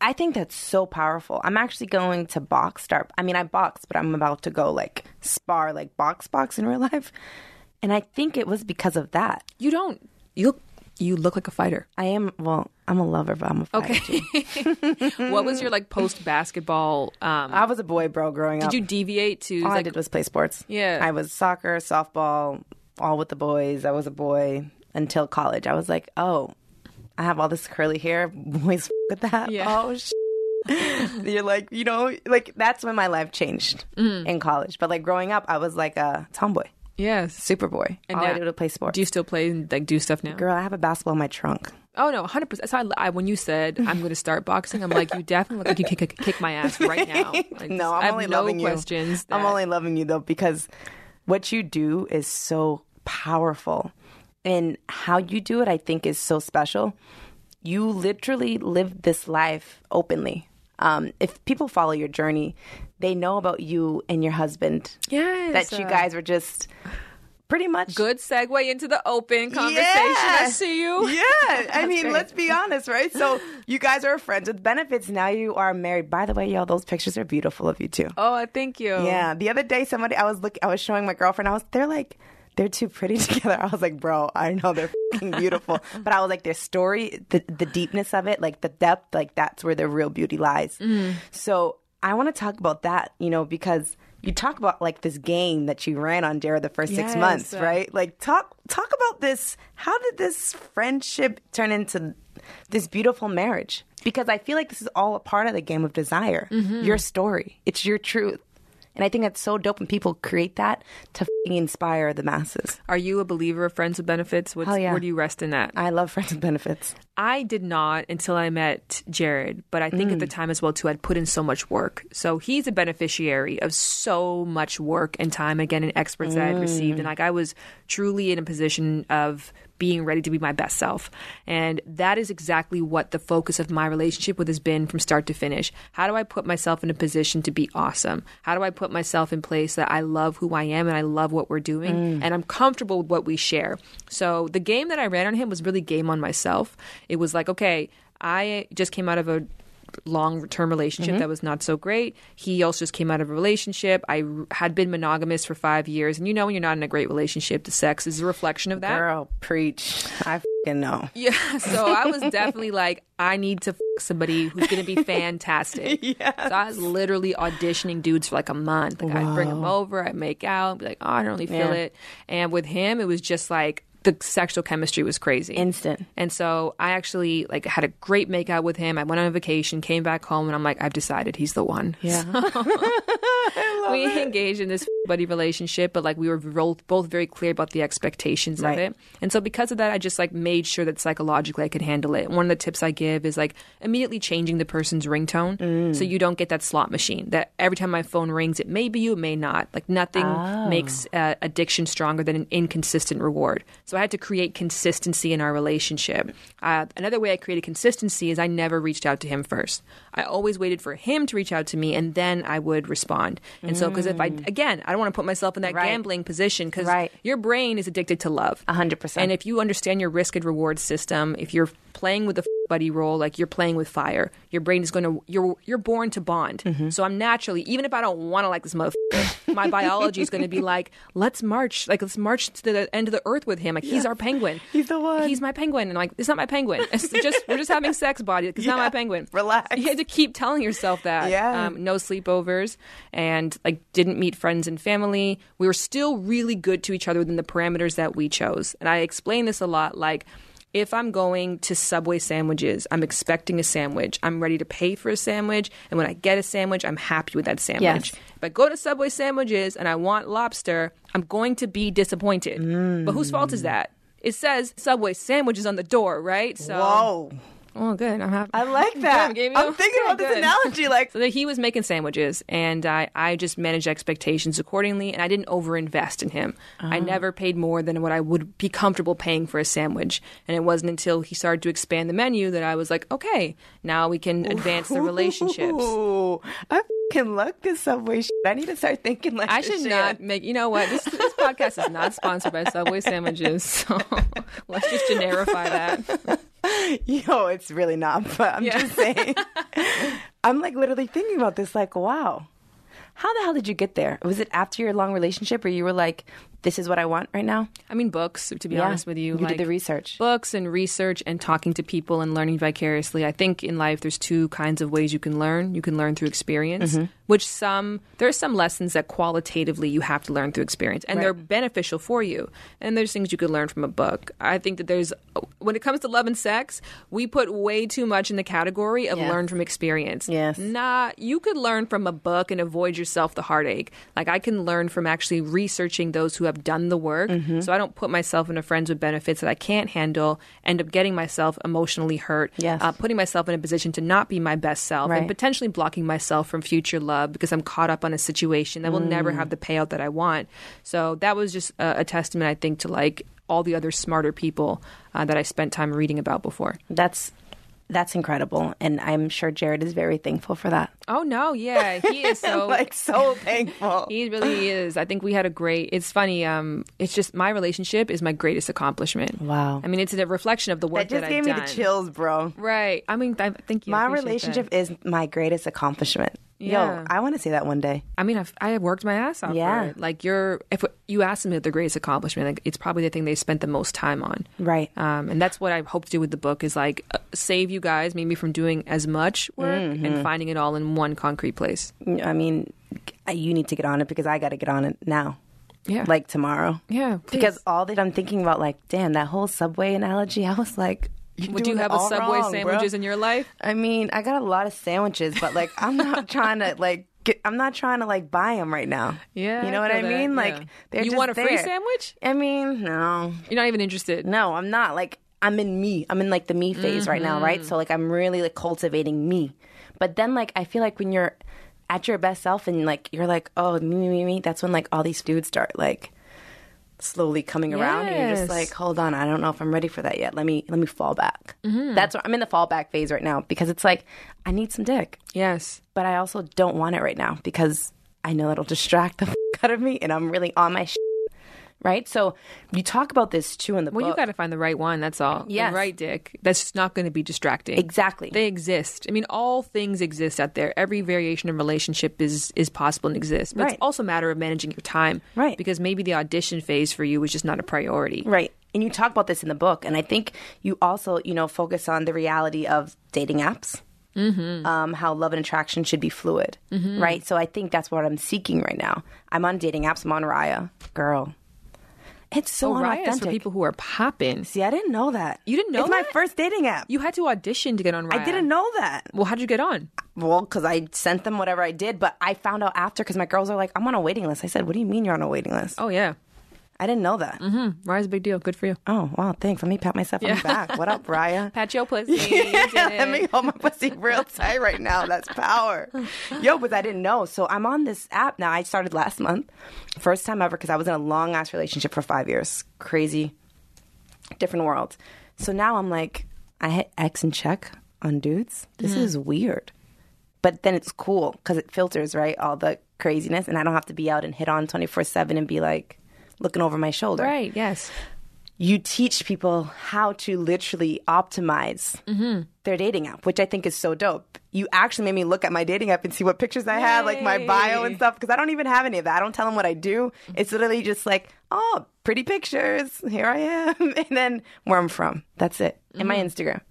Speaker 2: I think that's so powerful. I'm actually going to box start. I mean, I box, but I'm about to go like spar, like box box in real life. And I think it was because of that.
Speaker 5: You don't. You look. You look like a fighter.
Speaker 2: I am well. I'm a lover, but I'm a fighter
Speaker 5: Okay. [LAUGHS] what was your like post basketball? Um,
Speaker 2: I was a boy, bro, growing up.
Speaker 5: did you deviate to?
Speaker 2: All I did was play sports.
Speaker 5: Yeah.
Speaker 2: I was soccer, softball, all with the boys. I was a boy. until college. I was like, oh, I have all this curly hair. [LAUGHS] Boys f- with that.
Speaker 5: Yeah.
Speaker 2: Oh, sh- [LAUGHS] You're like, you know, like that's when my life changed
Speaker 5: Mm.
Speaker 2: in college. But like growing up, I was like a tomboy,
Speaker 5: Yes.
Speaker 2: super boy.
Speaker 5: And
Speaker 2: all I
Speaker 5: now-
Speaker 2: did was play sports.
Speaker 5: Do you still play and like do stuff now?
Speaker 2: Girl, I have a basketball in my trunk.
Speaker 5: Oh no, hundred percent. So I, I, when you said I'm going to start boxing, I'm like, you definitely look like you kick, kick my ass right now. Like, [LAUGHS]
Speaker 2: no,
Speaker 5: I
Speaker 2: I'm
Speaker 5: have
Speaker 2: only
Speaker 5: no
Speaker 2: loving you.
Speaker 5: questions.
Speaker 2: I'm only loving you though because what you do is so powerful, and how you do it, I think, is so special. You literally live this life openly. Um, if people follow your journey, they know about you and your husband.
Speaker 5: Yes,
Speaker 2: that you
Speaker 5: uh,
Speaker 2: guys were just pretty much
Speaker 5: good segue into the open conversation.
Speaker 2: Yeah.
Speaker 5: I see you. [LAUGHS]
Speaker 2: Yeah, I [LAUGHS] mean,
Speaker 5: great.
Speaker 2: let's be honest, right? So you guys are friends with benefits. Now you are married. By the way, y'all, those pictures are beautiful of you too.
Speaker 5: Oh, thank you.
Speaker 2: Yeah. The other day, somebody I was look, I was showing my girlfriend. I was they're like they're too pretty [LAUGHS] together. I was like, bro, I know they're beautiful, [LAUGHS] but I was like, their story, the the deepness of it, like the depth, like that's where the real beauty lies. Mm. So I want to talk about that, you know, because. You talk about like this game that you ran on Jared the first six months, uh, right? Like talk talk about this. How did this friendship turn into this beautiful marriage? Because I feel like this is all a part of the game of desire. Mm-hmm. Your story. It's your truth. And I think that's so dope when people create that to fing inspire the masses.
Speaker 5: Are you a believer of friends with benefits? What's,
Speaker 2: Hell yeah.
Speaker 5: Where do you rest in that?
Speaker 2: I love friends with benefits.
Speaker 5: I did not until I met Jared, but I think at the
Speaker 2: Mm.
Speaker 5: time as well too, I'd put in so much work. So he's a beneficiary of so much work and time again and experts that I'd received,
Speaker 2: Mm.
Speaker 5: and like I was truly in a position of being ready to be my best self, and that is exactly what the focus of my relationship with has been from start to finish. How do I put myself in a position to be awesome? How do I put myself in place that I love who I am and I love what we're doing,
Speaker 2: Mm.
Speaker 5: and I'm comfortable with what we share? So the game that I ran on him was really game on myself. It was like, okay, I just came out of a long term relationship mm-hmm. that was not so great. He also just came out of a relationship. I r- had been monogamous for five years. And you know, when you're not in a great relationship, the sex is a reflection of that.
Speaker 2: Girl, preach. I fing know.
Speaker 5: Yeah. So I was definitely [LAUGHS] like, I need to f- somebody who's going to be fantastic. [LAUGHS]
Speaker 2: Yes.
Speaker 5: So I was literally auditioning dudes for like a month. Like I'd bring them over, I'd make out, be like, oh, I don't really feel
Speaker 2: Yeah.
Speaker 5: it. And with him, it was just like, the sexual chemistry was crazy.
Speaker 2: Instant.
Speaker 5: And so I actually like had a great makeout with him. I went on a vacation, came back home, and I'm like, I've decided he's the one.
Speaker 2: Yeah. [LAUGHS]
Speaker 5: we engaged in this [LAUGHS] buddy relationship, but like we were both both very clear about the expectations
Speaker 2: Right.
Speaker 5: of it. And so because of that, I just like made sure that psychologically I could handle it. One of the tips I give is like immediately changing the person's ringtone
Speaker 2: Mm.
Speaker 5: so you don't get that slot machine. That every time my phone rings, it may be you, it may not. Like nothing
Speaker 2: Oh.
Speaker 5: makes uh, addiction stronger than an inconsistent reward. So I had to create consistency in our relationship. Uh, another way I created consistency is I never reached out to him first. I always waited for him to reach out to me, and then I would respond. And so, because if I again, I don't want to put myself in that
Speaker 2: Mm. Right.
Speaker 5: gambling position because
Speaker 2: Right.
Speaker 5: your brain is addicted to love.
Speaker 2: Hundred percent.
Speaker 5: And if you understand your risk and reward system, if you're playing with the buddy role, like you're playing with fire, your brain is going to you're you're born to bond.
Speaker 2: Mm-hmm.
Speaker 5: So I'm naturally, even if I don't want to like this motherfucker, [LAUGHS] my biology is going to be like, let's march, like let's march to the end of the earth with him. Like he's our penguin.
Speaker 2: He's the one.
Speaker 5: He's my penguin, and like it's not my penguin. It's just we're just having sex, body. It's not
Speaker 2: Yeah.
Speaker 5: my penguin.
Speaker 2: Relax.
Speaker 5: You had to keep telling yourself that.
Speaker 2: Yeah.
Speaker 5: Um, no sleepovers, and like didn't meet friends and family. We were still really good to each other within the parameters that we chose. And I explain this a lot, like. If I'm going to Subway sandwiches, I'm expecting a sandwich. I'm ready to pay for a sandwich. And when I get a sandwich, I'm happy with that sandwich.
Speaker 2: Yes.
Speaker 5: If I go to Subway sandwiches and I want lobster, I'm going to be disappointed. But whose fault is mm. that? It says Subway sandwiches on the door, right? So,
Speaker 2: Whoa.
Speaker 5: Oh, good. I'm happy.
Speaker 2: I like [LAUGHS] that.
Speaker 5: Good,
Speaker 2: I'm thinking about this analogy. Like,
Speaker 5: So that he was making sandwiches, and I, I just managed expectations accordingly, and I didn't overinvest in him. I
Speaker 2: Uh-huh.
Speaker 5: never paid more than what I would be comfortable paying for a sandwich, and it wasn't until he started to expand the menu that I was like, okay, now we can advance the [LAUGHS] relationships.
Speaker 2: Ooh, I can look this Subway shit. I need to start thinking like
Speaker 5: I should
Speaker 2: shit.
Speaker 5: not make. You know what? This this podcast is not sponsored by Subway sandwiches, [LAUGHS] so let's just generify that. [LAUGHS]
Speaker 2: Yo, it's really not, but I'm
Speaker 5: Yeah.
Speaker 2: just saying. [LAUGHS] I'm like literally thinking about this, like, wow. How the hell did you get there? Was it after your long relationship or you were like, this is what I want right now?
Speaker 5: I mean, books. To be
Speaker 2: Yeah.
Speaker 5: honest with you,
Speaker 2: You did the research.
Speaker 5: Books and research and talking to people and learning vicariously. I think in life there's two kinds of ways you can learn. You can learn through experience,
Speaker 2: Mm-hmm.
Speaker 5: which some there are some lessons that qualitatively you have to learn through experience, and they're beneficial for you. And there's things you could learn from a book. I think that there's when it comes to love and sex, we put way too much in the category of
Speaker 2: Yeah.
Speaker 5: learn from experience.
Speaker 2: Yes.
Speaker 5: Nah, you could learn from a book and avoid yourself the heartache. Like I can learn from actually researching those who have done the work.
Speaker 2: Mm-hmm.
Speaker 5: So I don't put myself into friends with benefits that I can't handle, end up getting myself emotionally hurt,
Speaker 2: Yes.
Speaker 5: uh, putting myself in a position to not be my best self,
Speaker 2: Right.
Speaker 5: and potentially blocking myself from future love because I'm caught up on a situation that will never
Speaker 2: Mm.
Speaker 5: have the payout that I want. So that was just a, a testament, I think, to like all the other smarter people uh, that I spent time reading about before.
Speaker 2: That's that's incredible, and I'm sure Jared is very thankful for that.
Speaker 5: Oh no, yeah, he is so [LAUGHS]
Speaker 2: like so thankful. [LAUGHS]
Speaker 5: He really is. I think we had a great. It's funny. Um, it's just my relationship is my greatest accomplishment.
Speaker 2: Wow.
Speaker 5: I mean, it's a reflection of the work
Speaker 2: that just
Speaker 5: that
Speaker 2: gave
Speaker 5: I've
Speaker 2: me
Speaker 5: done.
Speaker 2: the chills, bro.
Speaker 5: Right. I mean, I think you.
Speaker 2: My relationship
Speaker 5: that.
Speaker 2: is my greatest accomplishment.
Speaker 5: Yeah.
Speaker 2: Yo, I want to say that one day.
Speaker 5: I mean, I've, I have worked my ass off.
Speaker 2: Yeah.
Speaker 5: Like you're. If you ask them their greatest accomplishment, like, it's probably the thing they spent the most time on.
Speaker 2: Right.
Speaker 5: Um, and that's what I hope to do with the book is like uh, save you guys maybe from doing as much work
Speaker 2: Mm-hmm.
Speaker 5: and finding it all in one concrete place.
Speaker 2: I mean, you need to get on it because I got to get on it now.
Speaker 5: Yeah.
Speaker 2: Like tomorrow.
Speaker 5: Yeah,
Speaker 2: Because all that I'm thinking about, like, damn, that whole subway analogy, [LAUGHS] I was like, you're
Speaker 5: Would you have a Subway
Speaker 2: wrong, bro.
Speaker 5: sandwiches in your life?
Speaker 2: I mean, I got a lot of sandwiches, but like, I'm not [LAUGHS] trying to like. Get, I'm not trying to like buy them right now.
Speaker 5: Yeah,
Speaker 2: you know
Speaker 5: I
Speaker 2: what I
Speaker 5: feel that,
Speaker 2: mean.
Speaker 5: yeah.
Speaker 2: Like, they're
Speaker 5: You
Speaker 2: just
Speaker 5: want a free
Speaker 2: there.
Speaker 5: sandwich?
Speaker 2: I mean, no,
Speaker 5: You're not even interested.
Speaker 2: no, I'm not. Like, I'm in me. I'm in like the me phase right now,
Speaker 5: Mm-hmm.
Speaker 2: right? So like, I'm really like cultivating me. But then like, I feel like when you're at your best self and like you're like, oh, me, me, me, me. That's when like all these dudes start like slowly coming around, and you're just like, hold on, I don't know if I'm ready for that yet. Let me let me fall back.
Speaker 5: Mm-hmm.
Speaker 2: That's what I'm in the fallback phase right now because it's like I need some dick
Speaker 5: Yes.
Speaker 2: but I also don't want it right now because I know it'll distract the [LAUGHS] out of me, and I'm really on my shit. Right, so you talk about this too in the
Speaker 5: Well,
Speaker 2: book.
Speaker 5: you got to find the right one. That's all.
Speaker 2: Yes.
Speaker 5: The right dick. That's just not going to be distracting.
Speaker 2: Exactly.
Speaker 5: They exist. I mean, all things exist out there. Every variation of relationship is is possible and exists. But
Speaker 2: Right.
Speaker 5: it's also a matter of managing your time.
Speaker 2: Right.
Speaker 5: Because maybe the audition phase for you was just not a priority.
Speaker 2: Right. And you talk about this in the book, and I think you also, you know, focus on the reality of dating apps. Mm-hmm. Um, how love and attraction should be fluid,
Speaker 5: Mm-hmm.
Speaker 2: right? So I think that's what I'm seeking right now. I'm on dating apps. I'm on Raya, girl. It's so
Speaker 5: is
Speaker 2: unauthentic.
Speaker 5: for people who are popping.
Speaker 2: See, I didn't know that.
Speaker 5: You didn't know that.
Speaker 2: It's my first dating app.
Speaker 5: You had to audition to get on Raya.
Speaker 2: I didn't know that.
Speaker 5: Well, how'd you get on?
Speaker 2: Well, because I sent them whatever I did, but I found out after because my girls are like, I'm on a waiting list. I said, What do you mean you're on a waiting list?
Speaker 5: Oh yeah,
Speaker 2: I didn't know that.
Speaker 5: mm-hmm. Raya's a big deal. Good for you.
Speaker 2: Oh, wow, thanks. Let me pat myself on the back. What up, Raya? [LAUGHS]
Speaker 5: Pat your pussy. [LAUGHS] You
Speaker 2: Let me hold my pussy real tight right now. That's power. [LAUGHS] Yo, but I didn't know. So I'm on this app now. I started last month. First time ever because I was in a long ass relationship for five years. Crazy. Different world. So now I'm like, I hit X and check on dudes. This is weird. But then it's cool because it filters, right? All the craziness. And I don't have to be out and hit on 24 7 and be like looking over my shoulder
Speaker 5: Right. Yes.
Speaker 2: you teach people how to literally optimize mm-hmm. their dating app, which I think is so dope. You actually made me look at my dating app and see what pictures I had, like my bio and stuff, because I don't even have any of that. I don't tell them what I do. It's literally just like, oh, pretty pictures. Here I am. [LAUGHS] And then where I'm from. That's it. And my mm-hmm. Instagram.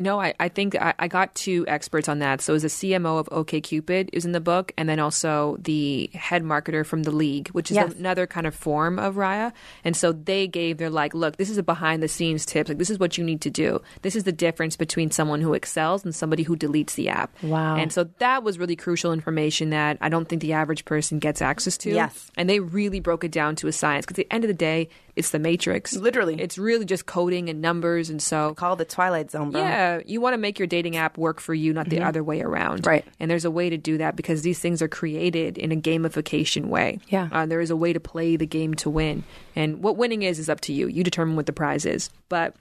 Speaker 5: No, I, I think I, I got two experts on that. So it was a CMO of OKCupid is in the book, and then also the head marketer from the league, which is
Speaker 2: Yes.
Speaker 5: another kind of form of Raya. And so they gave their like, look, this is a behind the scenes tips. Like this is what you need to do. This is the difference between someone who excels and somebody who deletes the app.
Speaker 2: Wow.
Speaker 5: And so that was really crucial information that I don't think the average person gets access to.
Speaker 2: Yes.
Speaker 5: And they really broke it down to a science because at the end of the day, it's the matrix.
Speaker 2: Literally.
Speaker 5: It's really just coding and numbers. And so
Speaker 2: Call the Twilight Zone, bro.
Speaker 5: yeah, you want to make your dating app work for you, not the other way around.
Speaker 2: Right.
Speaker 5: And there's a way to do that because these things are created in a gamification way.
Speaker 2: Yeah.
Speaker 5: Uh, there is a way to play the game to win. And what winning is, is up to you. You determine what the prize is. But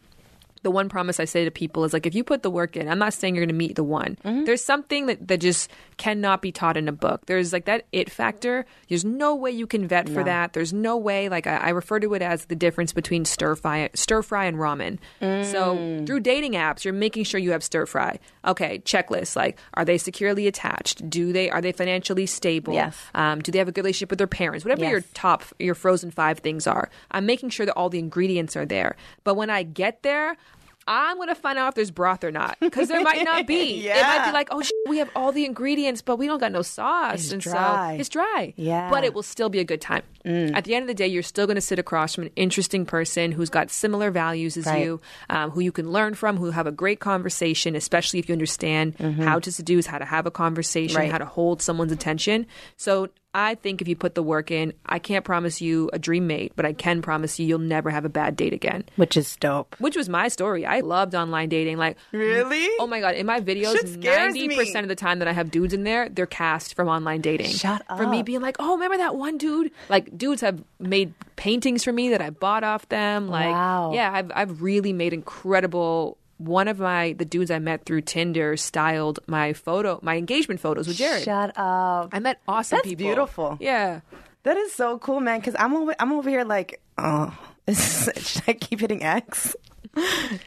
Speaker 5: the one promise I say to people is like, if you put the work in, I'm not saying you're going to meet the one. There's something that, that just cannot be taught in a book. There's like that it factor. There's no way you can vet for that. There's no way, like, I, I refer to it as the difference between stir fry, stir fry and ramen. So through dating apps, you're making sure you have stir fry. Okay, checklist. Like, are they securely attached? Do they, are they financially stable?
Speaker 2: Yes.
Speaker 5: Um, do they have a good relationship with their parents? Whatever your top, your frozen five things are. I'm making sure that all the ingredients are there. But when I get there, I'm going to find out if there's broth or not because there might not be. [LAUGHS] It might be like, oh, sh- we have all the ingredients, but we don't got no sauce.
Speaker 2: It's
Speaker 5: and
Speaker 2: dry.
Speaker 5: so it's dry.
Speaker 2: Yeah. Mm.
Speaker 5: But it will still be a good time. At the end of the day, you're still going to sit across from an interesting person who's got similar values as
Speaker 2: Right.
Speaker 5: you, um, who you can learn from, who have a great conversation, especially if you understand how to seduce, how to have a conversation,
Speaker 2: Mm-hmm. Right.
Speaker 5: how to hold someone's attention. So I think if you put the work in, I can't promise you a dream mate, but I can promise you you'll never have a bad date again.
Speaker 2: Which is dope.
Speaker 5: Which was my story. I loved online dating. Like,
Speaker 2: Really?
Speaker 5: oh my god, in my videos, ninety percent of the time that I have dudes in there, they're cast from online dating.
Speaker 2: Shut up.
Speaker 5: For me being like, oh, remember that one dude? Like, dudes have made paintings for me that I bought off them. Like,
Speaker 2: Wow.
Speaker 5: yeah, I've I've really made incredible. One of my the dudes I met through Tinder styled my photo, my engagement photos with Jared.
Speaker 2: Shut up.
Speaker 5: I met awesome
Speaker 2: That's
Speaker 5: people.
Speaker 2: beautiful.
Speaker 5: Yeah.
Speaker 2: That is so cool, man. Because I'm over, I'm over here like, oh, [LAUGHS] is should I keep hitting X?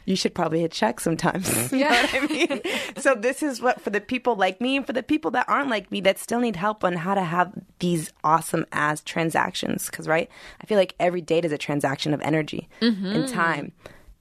Speaker 2: You should probably hit check sometimes. [LAUGHS] You know what I mean? so this is what for the people like me and for the people that aren't like me that still need help on how to have these awesome ass transactions. Because right, I feel like every date is a transaction of energy and mm-hmm. time.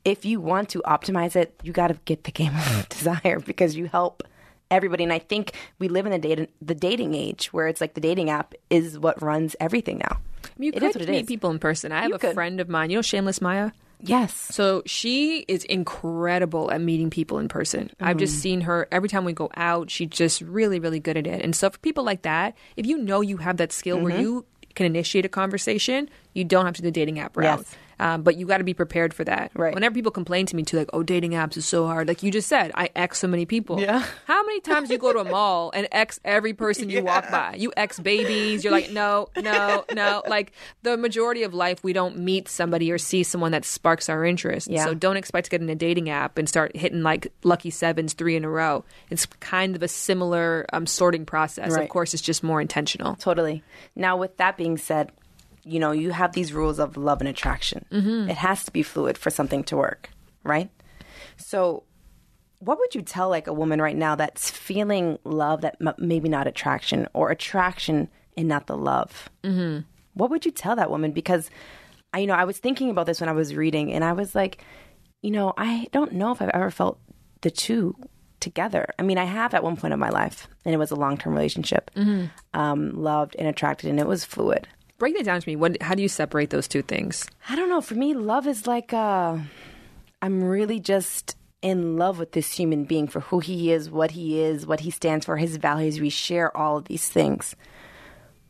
Speaker 2: If you want to optimize it, you got to get the game of desire because you help everybody. And I think we live in the data, the dating age where it's like the dating app is what runs everything now.
Speaker 5: You
Speaker 2: It
Speaker 5: could
Speaker 2: it
Speaker 5: meet
Speaker 2: is.
Speaker 5: people in person. I have
Speaker 2: You
Speaker 5: a
Speaker 2: could.
Speaker 5: friend of mine, you know Shameless Maya?
Speaker 2: Yes.
Speaker 5: So she is incredible at meeting people in person. I've just
Speaker 2: Mm.
Speaker 5: seen her every time we go out. She's just really, really good at it. And so for people like that, if you know you have that skill where
Speaker 2: Mm-hmm.
Speaker 5: you can initiate a conversation, you don't have to do the dating app route.
Speaker 2: Yes.
Speaker 5: Um, but you got to be prepared for that.
Speaker 2: Right.
Speaker 5: Whenever people complain to me too, like, "Oh, dating apps is so hard," like you just said, I X so many people.
Speaker 2: Yeah. [LAUGHS]
Speaker 5: How many times you go to a mall and X every person you walk by? You X babies. You're like, no, no, no. Like the majority of life, we don't meet somebody or see someone that sparks our interest.
Speaker 2: Yeah.
Speaker 5: So don't expect to get in a dating app and start hitting like lucky sevens three in a row. It's kind of a similar um, sorting process. Of course, it's just more intentional.
Speaker 2: Totally. Now, with that being said, you know, you have these rules of love and attraction.
Speaker 5: Mm-hmm.
Speaker 2: It has to be fluid for something to work, right? So, what would you tell like a woman right now that's feeling love that m- maybe not attraction or attraction and not the love? Mm-hmm. What would you tell that woman? Because I, you know, I was thinking about this when I was reading, and I was like, you know, I don't know if I've ever felt the two together. I mean, I have at one point in my life, and it was a long term relationship, um, loved and attracted, and it was fluid.
Speaker 5: Break that down to me. What? How do you separate those two things?
Speaker 2: I don't know. For me, love is like uh, I'm really just in love with this human being for who he is, what he is, what he stands for, his values. We share all of these things,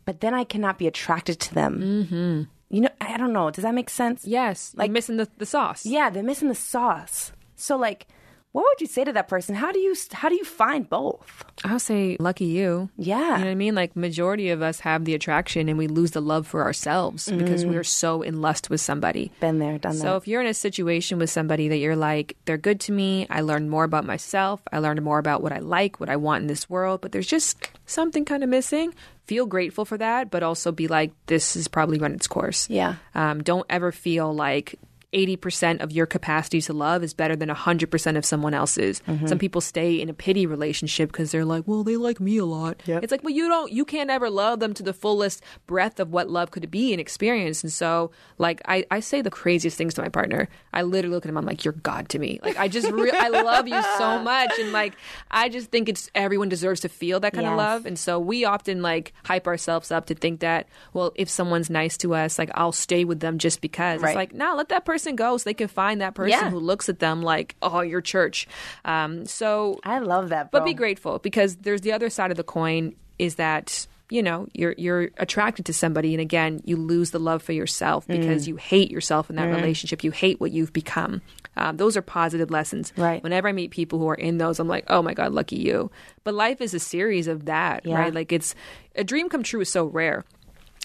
Speaker 2: but then I cannot be attracted to them. Mm-hmm. You know, I don't know. Does that make sense?
Speaker 5: Yes, like missing the, the sauce.
Speaker 2: Yeah, they're missing the sauce. So, like, what would you say to that person? How do you how do you find both?
Speaker 5: I'll say lucky you.
Speaker 2: Yeah.
Speaker 5: You know what I mean? Like majority of us have the attraction and we lose the love for ourselves because we're so in lust with somebody.
Speaker 2: Been there, done that.
Speaker 5: So if you're in a situation with somebody that you're like, they're good to me, I learned more about myself, I learned more about what I like, what I want in this world, but there's just something kind of missing. Feel grateful for that, but also be like, this is probably run its course.
Speaker 2: Yeah.
Speaker 5: Um, don't ever feel like 80% of your capacity to love is better than 100% of someone else's.
Speaker 2: Mm-hmm.
Speaker 5: Some people stay in a pity relationship because they're like, well, they like me a lot.
Speaker 2: Yep.
Speaker 5: It's like, well, you don't, you can't ever love them to the fullest breadth of what love could be and experience. And so, like, I, I say the craziest things to my partner. I literally look at him, I'm like, you're God to me. Like, I just, re- I love you so [LAUGHS] much. And like, I just think it's, everyone deserves to feel that kind of love. And so we often like hype ourselves up to think that, well, if someone's nice to us, like I'll stay with them just because.
Speaker 2: Right.
Speaker 5: It's like, no, let that person go so they can find that person
Speaker 2: Yeah.
Speaker 5: who looks at them like, oh, your church. Um, so,
Speaker 2: I love that, bro.
Speaker 5: but be grateful because there's the other side of the coin is that you know you're you're attracted to somebody and again you lose the love for yourself
Speaker 2: Mm.
Speaker 5: because you hate yourself in that relationship you hate what you've become um, those are positive lessons
Speaker 2: Right.
Speaker 5: whenever i meet people who are in those i'm like oh my god lucky you but life is a series of that
Speaker 2: Yeah.
Speaker 5: right like it's a dream come true is so rare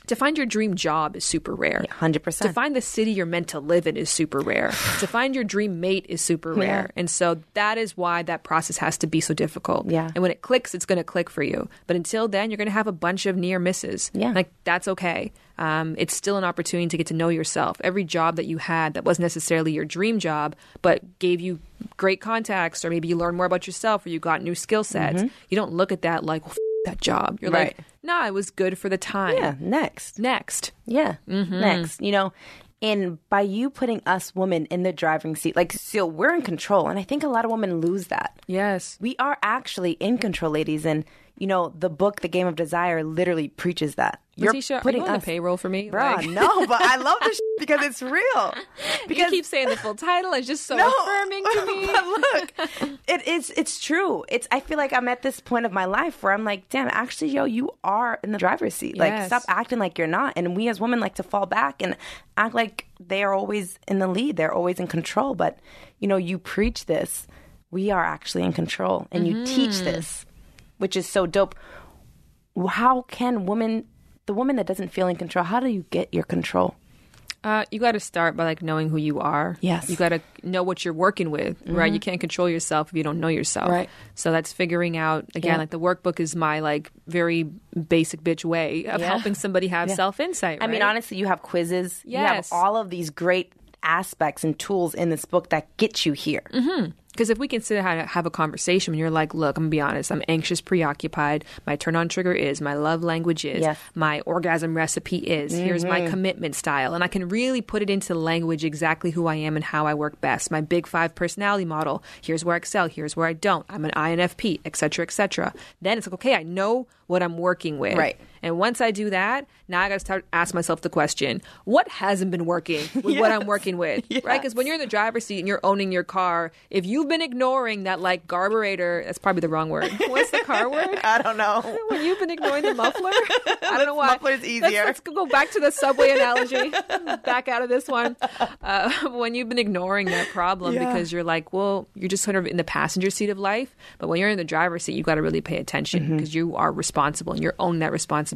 Speaker 5: To find your dream job is super rare.
Speaker 2: 100%.
Speaker 5: To find the city you're meant to live in is super rare. [SIGHS] to find your dream mate is super rare. And so that is why that process has to be so difficult.
Speaker 2: Yeah.
Speaker 5: And when it clicks, it's going to click for you. But until then, you're going to have a bunch of near misses.
Speaker 2: Yeah.
Speaker 5: Like, that's okay. Um, it's still an opportunity to get to know yourself. Every job that you had that wasn't necessarily your dream job, but gave you great contacts, or maybe you learned more about yourself, or you got new skill sets. Hmm. You don't look at that like, well, that job. You're like,
Speaker 2: Right.
Speaker 5: nah, it was good for the time.
Speaker 2: Yeah, next.
Speaker 5: Next.
Speaker 2: Yeah.
Speaker 5: Mm-hmm.
Speaker 2: Next. You know, and by you putting us women in the driving seat, like, so we're in control. And I think a lot of women lose that.
Speaker 5: Yes.
Speaker 2: We are actually in control, ladies. And, you know, the book, The Game of Desire, literally preaches that.
Speaker 5: Letitia, are you on the payroll for me?
Speaker 2: Bruh,
Speaker 5: Like-
Speaker 2: no, but I love this [LAUGHS] because it's real. [LAUGHS]
Speaker 5: Because you keep saying the full title. It's just so
Speaker 2: No,
Speaker 5: affirming to me. [LAUGHS]
Speaker 2: but look, [LAUGHS] it is. It's true. It's. I feel like I'm at this point of my life where I'm like, damn, actually, yo, you are in the driver's seat. Like,
Speaker 5: Yes.
Speaker 2: stop acting like you're not. And we as women like to fall back and act like they are always in the lead. They're always in control. But you know, you preach this. We are actually in control, and you mm-hmm. teach this, which is so dope. How can women, the woman that doesn't feel in control, how do you get your control?
Speaker 5: Uh, you got to start by like knowing who you are.
Speaker 2: Yes. Mm-hmm.
Speaker 5: You got to know what you're working with, right? You can't control yourself if you don't know yourself.
Speaker 2: Right.
Speaker 5: So that's figuring out again.
Speaker 2: Yeah.
Speaker 5: Like the workbook is my like very basic bitch way of
Speaker 2: Yeah.
Speaker 5: helping somebody have
Speaker 2: Yeah.
Speaker 5: self insight.
Speaker 2: I mean, honestly, you have quizzes.
Speaker 5: Yes.
Speaker 2: You have all of these great aspects and tools in this book that get you here.
Speaker 5: Because if we can sit down and have a conversation and you're like, look, I'm gonna be honest, I'm anxious, preoccupied. My turn on trigger is, my love language is,
Speaker 2: Yes. Mm-hmm.
Speaker 5: my orgasm recipe is, here's my commitment style. And I can really put it into language exactly who I am and how I work best. My big five personality model, here's where I excel, here's where I don't. I'm an INFP, et cetera, et cetera. Then it's like, okay, I know what I'm working with.
Speaker 2: Right.
Speaker 5: And once I do that, now I got to start ask myself the question: What hasn't been working with what I'm working with? [LAUGHS] Right? Because when you're in the driver's seat and you're owning your car, if you've been ignoring that like carburetor, that's probably the wrong word. [LAUGHS] What's the car word?
Speaker 2: I don't know.
Speaker 5: when you've been ignoring the muffler, [LAUGHS] I don't know why.
Speaker 2: muffler's
Speaker 5: Let's-
Speaker 2: easier.
Speaker 5: Let's, go back to the subway analogy. back out of this one. Uh, when you've been ignoring that problem
Speaker 2: Yeah.
Speaker 5: because you're like, well, you're just sort of in the passenger seat of life. But when you're in the driver's seat, you've got to really pay attention
Speaker 2: Mm-hmm.
Speaker 5: because you are responsible and you're owning that responsibility.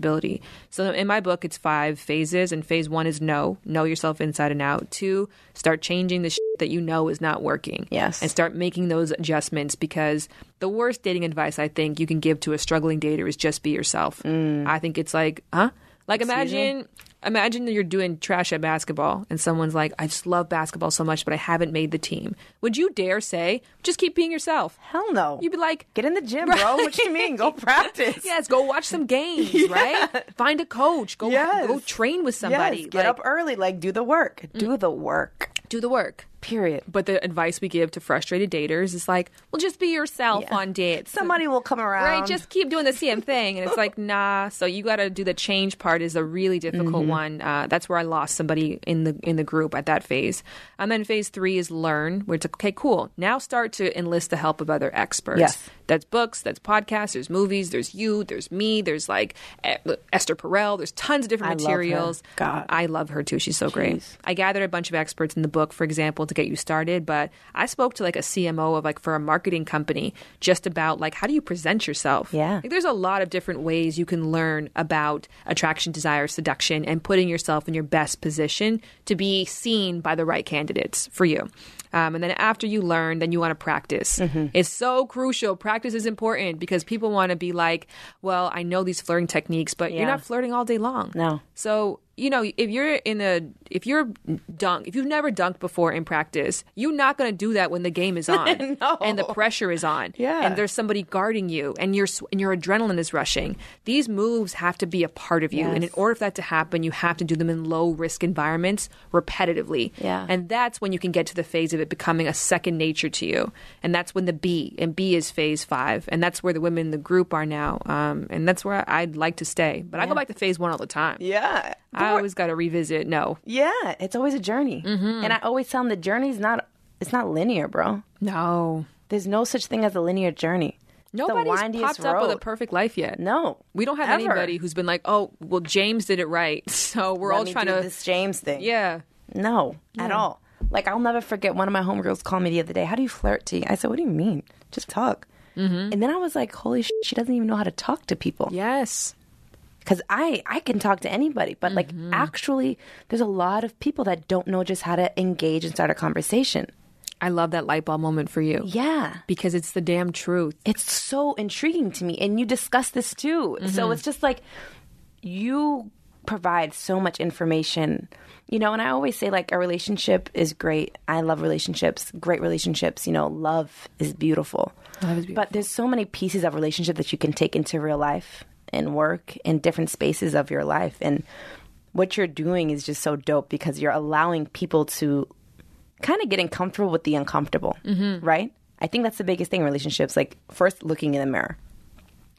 Speaker 5: So in my book, it's five phases, and phase one is know, know yourself inside and out. Two, start changing the shit that you know is not working.
Speaker 2: Yes.
Speaker 5: and start making those adjustments because the worst dating advice I think you can give to a struggling dater is just be yourself. Mm. I think it's like, huh? Like imagine imagine that you're doing trash at basketball and someone's like, I just love basketball so much, but I haven't made the team. Would you dare say, just keep being yourself?
Speaker 2: Hell no.
Speaker 5: You'd be like,
Speaker 2: Get in the gym, [LAUGHS] bro. What do you mean? Go practice.
Speaker 5: Yes, go watch some games, [LAUGHS] right? Find a coach. Go
Speaker 2: Yes.
Speaker 5: go train with somebody.
Speaker 2: Yes, get
Speaker 5: Like,
Speaker 2: up early. Like, do the work. Do mm. the work.
Speaker 5: do the work.
Speaker 2: Period.
Speaker 5: But the advice we give to frustrated daters is like, well, just be yourself
Speaker 2: Yeah.
Speaker 5: on dates.
Speaker 2: Somebody will come around.
Speaker 5: Right, just keep doing the same thing, and it's like [LAUGHS] nah. So you got to do the change part is a really difficult
Speaker 2: Mm-hmm.
Speaker 5: one. Uh, that's where I lost somebody in the in the group at that phase. And then phase three is learn, where it's like, okay, cool. Now start to enlist the help of other experts.
Speaker 2: Yes.
Speaker 5: that's books, that's podcasts, there's movies, there's you, there's me, there's like E- Esther Perel, there's tons of different
Speaker 2: I love
Speaker 5: materials.
Speaker 2: God.
Speaker 5: I love her too. She's so great. I gathered a bunch of experts in the book, for example, to get you started. But I spoke to like a CMO of like for a marketing company just about like how do you present yourself?
Speaker 2: Yeah.
Speaker 5: Like, there's a lot of different ways you can learn about attraction, desire, seduction, and putting yourself in your best position to be seen by the right candidates for you. Um, and then after you learn, then you want to practice.
Speaker 2: Mm-hmm.
Speaker 5: It's so crucial. Practice is important because people want to be like, well, I know these flirting techniques, but you're not flirting all day long.
Speaker 2: No.
Speaker 5: So you know, if you're in a, if you're dunk, if you've never dunked before in practice, you're not going to do that when the game is [LAUGHS] on
Speaker 2: No.
Speaker 5: and the pressure is on,
Speaker 2: Yeah.
Speaker 5: and there's somebody guarding you, and your and your adrenaline is rushing. These moves have to be a part of you, and in order for that to happen, you have to do them in low risk environments repetitively.
Speaker 2: Yeah.
Speaker 5: and that's when you can get to the phase of it becoming a second nature to you, and that's when the B and B is phase five, and that's where the women in the group are now, um, and that's where I'd like to stay. But I go back to phase one all the time.
Speaker 2: Yeah.
Speaker 5: I always got to revisit. No,
Speaker 2: Yeah. It's always a journey.
Speaker 5: Mm-hmm.
Speaker 2: And I always tell them the journey's not, it's not linear, bro.
Speaker 5: no,
Speaker 2: There's no such thing as a linear journey.
Speaker 5: Nobody's popped up with a perfect life yet.
Speaker 2: No.
Speaker 5: we don't have
Speaker 2: Ever.
Speaker 5: anybody who's been like, oh, well, James did it right, [LAUGHS] so we're
Speaker 2: Let
Speaker 5: all trying
Speaker 2: do
Speaker 5: to.
Speaker 2: this James thing.
Speaker 5: Yeah,
Speaker 2: No, at all. Like I'll never forget one of my homegirls called me the other day. How do you flirt to? I said, What do you mean? Just talk.
Speaker 5: Mm-hmm.
Speaker 2: And then I was like, Holy sh! She doesn't even know how to talk to people.
Speaker 5: yes,
Speaker 2: because I I can talk to anybody, but like mm-hmm. actually, there's a lot of people that don't know just how to engage and start a conversation.
Speaker 5: I love that light bulb moment for you.
Speaker 2: Yeah.
Speaker 5: Because it's the damn truth.
Speaker 2: It's so intriguing to me. And you discuss this too. So mm-hmm. it's just like you provide so much information. You know, and I always say like a relationship is great. I love relationships, great relationships. You know, love is beautiful.
Speaker 5: Love is beautiful.
Speaker 2: But there's so many pieces of relationship that you can take into real life and work in different spaces of your life. And what you're doing is just so dope because you're allowing people to kind of getting comfortable with the uncomfortable,
Speaker 5: Mm-hmm.
Speaker 2: right? I think that's the biggest thing in relationships. Like first looking in the mirror,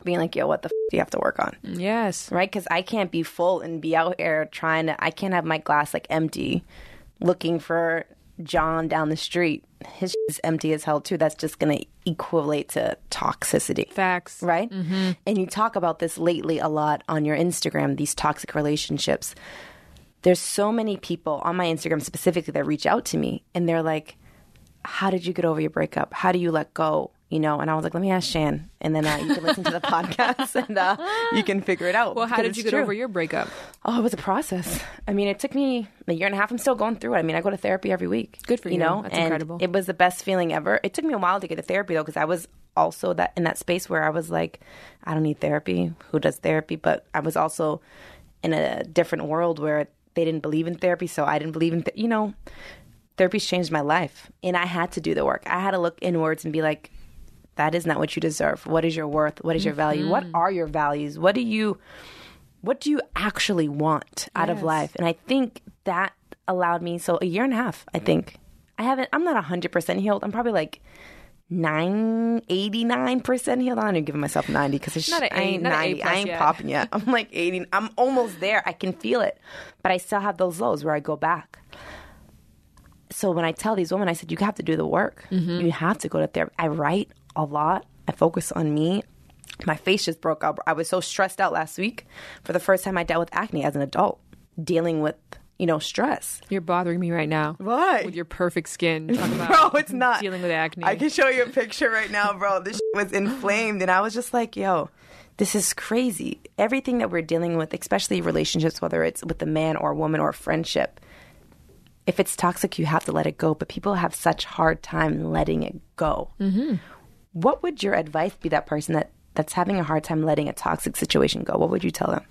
Speaker 2: being like, "Yo, what the f- do you have to work on?"
Speaker 5: Yes.
Speaker 2: Right? Because I can't be full and be out here trying to. I can't have my glass like empty, looking for John down the street. His is empty as hell too. That's just gonna equate to toxicity
Speaker 5: Facts.
Speaker 2: right? Mm-hmm. And you talk about this lately a lot on your Instagram, these toxic relationships. There's so many people on my Instagram specifically that reach out to me and they're like, How did you get over your breakup? How do you let go? You know, and I was like, let me ask Shan, and then uh, you can listen to the [LAUGHS] podcast and uh, you can figure it out.
Speaker 5: Well, how did you get
Speaker 2: true.
Speaker 5: over your breakup?
Speaker 2: Oh, it was a process. I mean, it took me a year and a half. I'm still going through it. I mean, I go to therapy every week.
Speaker 5: Good for you.
Speaker 2: know,
Speaker 5: That's
Speaker 2: and
Speaker 5: incredible.
Speaker 2: It was the best feeling ever. It took me a while to get to therapy though, because I was also that in that space where I was like, I don't need therapy. Who does therapy? But I was also in a different world where they didn't believe in therapy, so I didn't believe in. Th- you know, therapy's changed my life, and I had to do the work. I had to look inwards and be like, that is not what you deserve. What is your worth? What is your value? What
Speaker 5: Mm-hmm.
Speaker 2: are your values? What do you what do you actually want out of life? And I think that allowed me so a year and a half, I think. I haven't I'm not 100% healed. I'm probably like 9 89% healed. I'm not even giving myself 90 cuz
Speaker 5: Not a
Speaker 2: I ain't
Speaker 5: not a A
Speaker 2: 90. I ain't
Speaker 5: yet.
Speaker 2: popping yet. I'm like [LAUGHS] 80. I'm almost there. I can feel it. But I still have those lows where I go back so when I tell these women, I said, you have to do the work.
Speaker 5: Mm-hmm.
Speaker 2: You have to go to therapy. I write a lot. I focus on me. My face just broke up. I was so stressed out last week. For the first time, I dealt with acne as an adult, dealing with you know stress.
Speaker 5: You're bothering me right now.
Speaker 2: Why?
Speaker 5: With your perfect skin. [LAUGHS]
Speaker 2: Bro, it's not
Speaker 5: dealing with acne.
Speaker 2: I can show you a picture right now, bro. This shit was inflamed, and I was just like, yo. This is crazy. Everything that we're dealing with, especially relationships, whether it's with a man or a woman or a friendship, if it's toxic, you have to let it go. But people have such hard time letting it go. Mm-hmm. What would your advice be that person that that's having a hard time letting a toxic situation go? What would you tell them?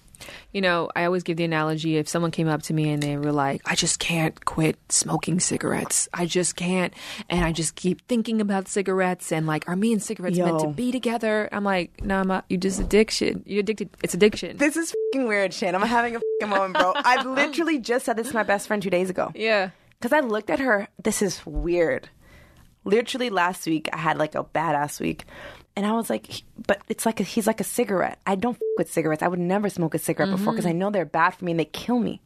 Speaker 5: You know, I always give the analogy if someone came up to me and they were like, I just can't quit smoking cigarettes. I just can't. And I just keep thinking about cigarettes and like, are me and cigarettes meant to be together? I'm like, no, nah, you just addiction. You're addicted. It's addiction.
Speaker 2: This is weird, Shan. I'm having a moment, bro. I literally just said this to my best friend two days ago.
Speaker 5: yeah.
Speaker 2: Because I looked at her, this is weird. Literally last week, I had like a badass week. And I was like, but it's like, a, he's like a cigarette. I don't f- with cigarettes. I would never smoke a cigarette mm-hmm. before because I know they're bad for me and they kill me.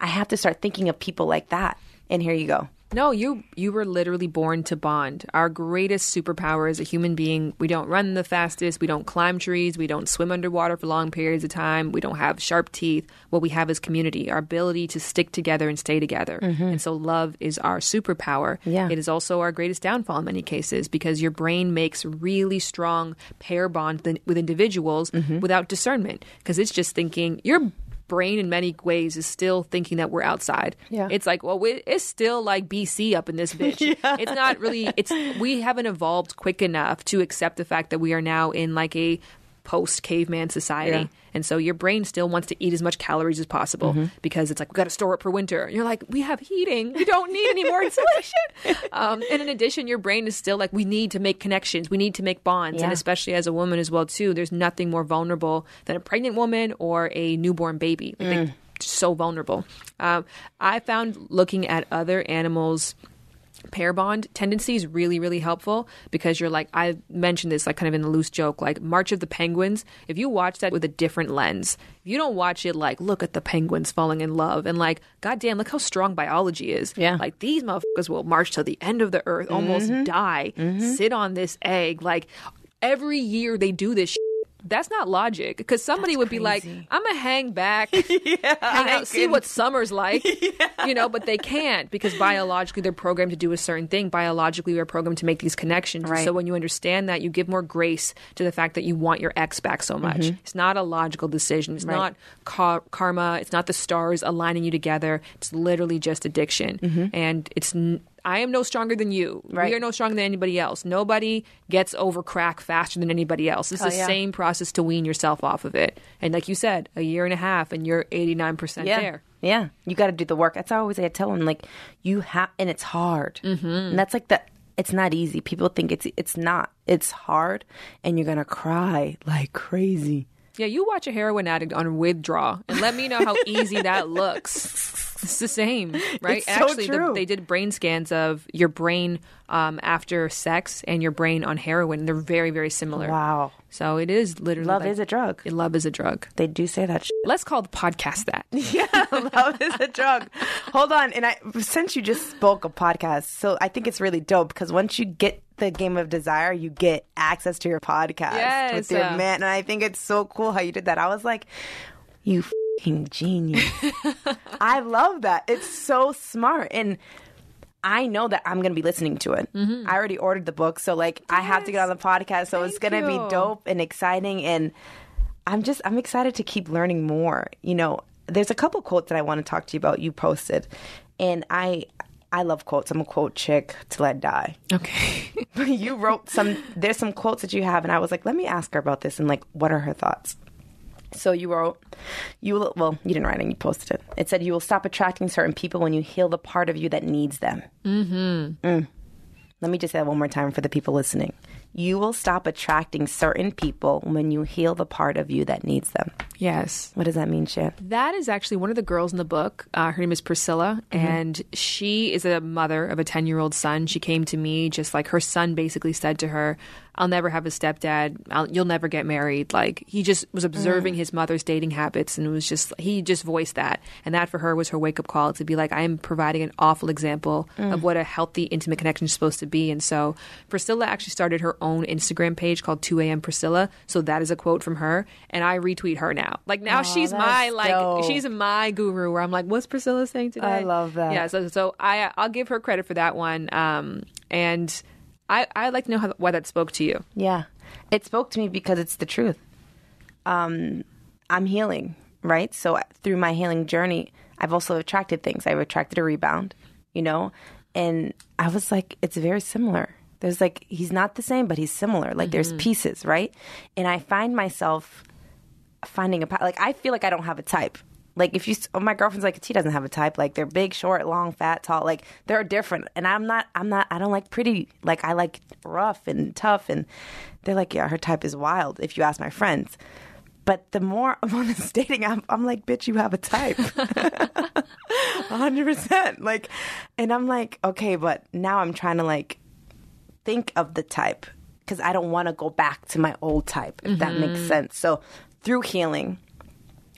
Speaker 2: I have to start thinking of people like that. And here you go.
Speaker 5: No, you you were literally born to bond. Our greatest superpower as a human being, we don't run the fastest, we don't climb trees, we don't swim underwater for long periods of time, we don't have sharp teeth. What we have is community, our ability to stick together and stay together. Mm-hmm. And so love is our superpower.
Speaker 2: Yeah.
Speaker 5: It is also our greatest downfall in many cases because your brain makes really strong pair bonds with individuals mm-hmm. without discernment because it's just thinking your brain in many ways is still thinking that we're outside.
Speaker 2: Yeah.
Speaker 5: It's like, well, we, it's still like BC up in this bitch. [LAUGHS] It's not really. It's we haven't evolved quick enough to accept the fact that we are now in like a post caveman society.
Speaker 2: Yeah.
Speaker 5: And so your brain still wants to eat as much calories as possible because it's like we got to store it for winter. You're like, we have heating. We don't need any more insulation. [LAUGHS] um, and in addition, your brain is still like, we need to make connections. We need to make bonds. And especially as a woman as well too, there's nothing more vulnerable than a pregnant woman or a newborn baby. Like, they- so vulnerable. Um, I found looking at other animals pair bond tendency is really really helpful because you're like i mentioned this like kind of in a loose joke like march of the penguins if you watch that with a different lens if you don't watch it like look at the penguins falling in love and like goddamn look how strong biology is
Speaker 2: Yeah.
Speaker 5: like these motherfuckers will march to the end of the earth almost mm-hmm. die mm-hmm. sit on this egg like every year they do this shit. That's not logic because somebody
Speaker 2: That's
Speaker 5: would be like. I'm gonna hang back, [LAUGHS] hang out, see what summer's like, [LAUGHS] you know, but they can't because biologically they're programmed to do a certain thing. Biologically, we're programmed to make these connections.
Speaker 2: Right.
Speaker 5: So when you understand that, you give more grace to the fact that you want your ex back so much. It's not a logical decision. It's
Speaker 2: Mm-hmm. Right.
Speaker 5: not car- karma. It's not the stars aligning you together. It's literally just addiction, and it's. N- I am no stronger than you.
Speaker 2: Right.
Speaker 5: We are no stronger than anybody else. Nobody gets over crack faster than anybody else. It's
Speaker 2: Hell
Speaker 5: the
Speaker 2: yeah.
Speaker 5: same process to wean yourself off of it. And like you said, a year and a half, and you're 89%
Speaker 2: yeah.
Speaker 5: there.
Speaker 2: Yeah, you got to do the work. That's always I tell them like you have, and it's hard. Mm-hmm. And that's like the. It's not easy. People think it's it's not. It's hard, and you're gonna cry like crazy.
Speaker 5: Yeah, you watch a heroin addict on withdraw and let me know how easy that looks. [LAUGHS] [LAUGHS] It's the same, [LAUGHS] right?
Speaker 2: It's so
Speaker 5: Actually, the- they did brain scans of your brain um, after sex and your brain on heroin. They're very, very similar.
Speaker 2: Wow,
Speaker 5: So it is literally
Speaker 2: love
Speaker 5: like-
Speaker 2: is a drug.
Speaker 5: Love is a drug.
Speaker 2: They do say that. Shit.
Speaker 5: Let's call the podcast that. [LAUGHS]
Speaker 2: Yeah, love is a drug. Hold on, and I since you just spoke of podcasts, so I think it's really dope because once you get the game of desire, you get access to your podcast
Speaker 5: Yes,
Speaker 2: with your
Speaker 5: uh,
Speaker 2: man, and I think it's so cool how you did that. I was like, you fucking genius. [LAUGHS] I love that. It's so smart and. I know that I'm going to be listening to it. Mm-hmm. I already ordered the book, so like I have to get on the podcast. So it's going to be dope and exciting, and I'm just I'm excited to keep learning more. You know, there's a couple quotes that I want to talk to you about. You posted, and I I love quotes. I'm a quote chick till I die.
Speaker 5: Okay. [LAUGHS]
Speaker 2: you wrote some. There's some quotes that you have, and I was like, let me ask her about this and like, what are her thoughts? So you wrote, you will, well, you didn't write it, you posted it. It said, you will stop attracting certain people when you heal the part of you that needs them. Mm-hmm. Let me just say that one more time for the people listening. You will stop attracting certain people when you heal the part of you that needs them.
Speaker 5: yes.
Speaker 2: What does that mean, Shan?
Speaker 5: That is actually one of the girls in the book. Uh, her name is Priscilla, and she is a mother of a 10 year old son. She came to me just like her son basically said to her, I'll never have a stepdad. I'll, you'll never get married. Like he just was observing his mother's dating habits and it was just, he just voiced that. And that for her was her wake up call to be like, I am providing an awful example of what a healthy, intimate connection is supposed to be. And so Priscilla actually started her own Instagram page called 2 a.m. Priscilla. So that is a quote from her. And I retweet her now. Like now she's my, like,
Speaker 2: dope.
Speaker 5: she's my guru where I'm like, what's Priscilla saying today?
Speaker 2: I love that.
Speaker 5: Yeah, so so I I'll give her credit for that one. Um, and I I'd like to know how, why that spoke to you.
Speaker 2: Yeah. It spoke to me because it's the truth. Um, I'm healing, right? So through my healing journey, I've also attracted things. I've attracted a rebound, you know? And I was like, it's very similar. There's like, he's not the same, but he's similar. Like there's pieces, right? And I find myself finding a, like, I feel like I don't have a type. Like if you, oh, my girlfriend's like, she doesn't have a type. Like they're big, short, long, fat, tall. Like they're different. And I'm not, I'm not, I don't like pretty. Like I like rough and tough. And they're like, yeah, her type is wild. If you ask my friends. But the more I'm on this dating app, I'm like, bitch, you have a type. [LAUGHS] 100%. Like, and I'm like, okay, but now I'm trying to like think of the type because I don't want to go back to my old type, if that makes mm-hmm. sense. So through healing,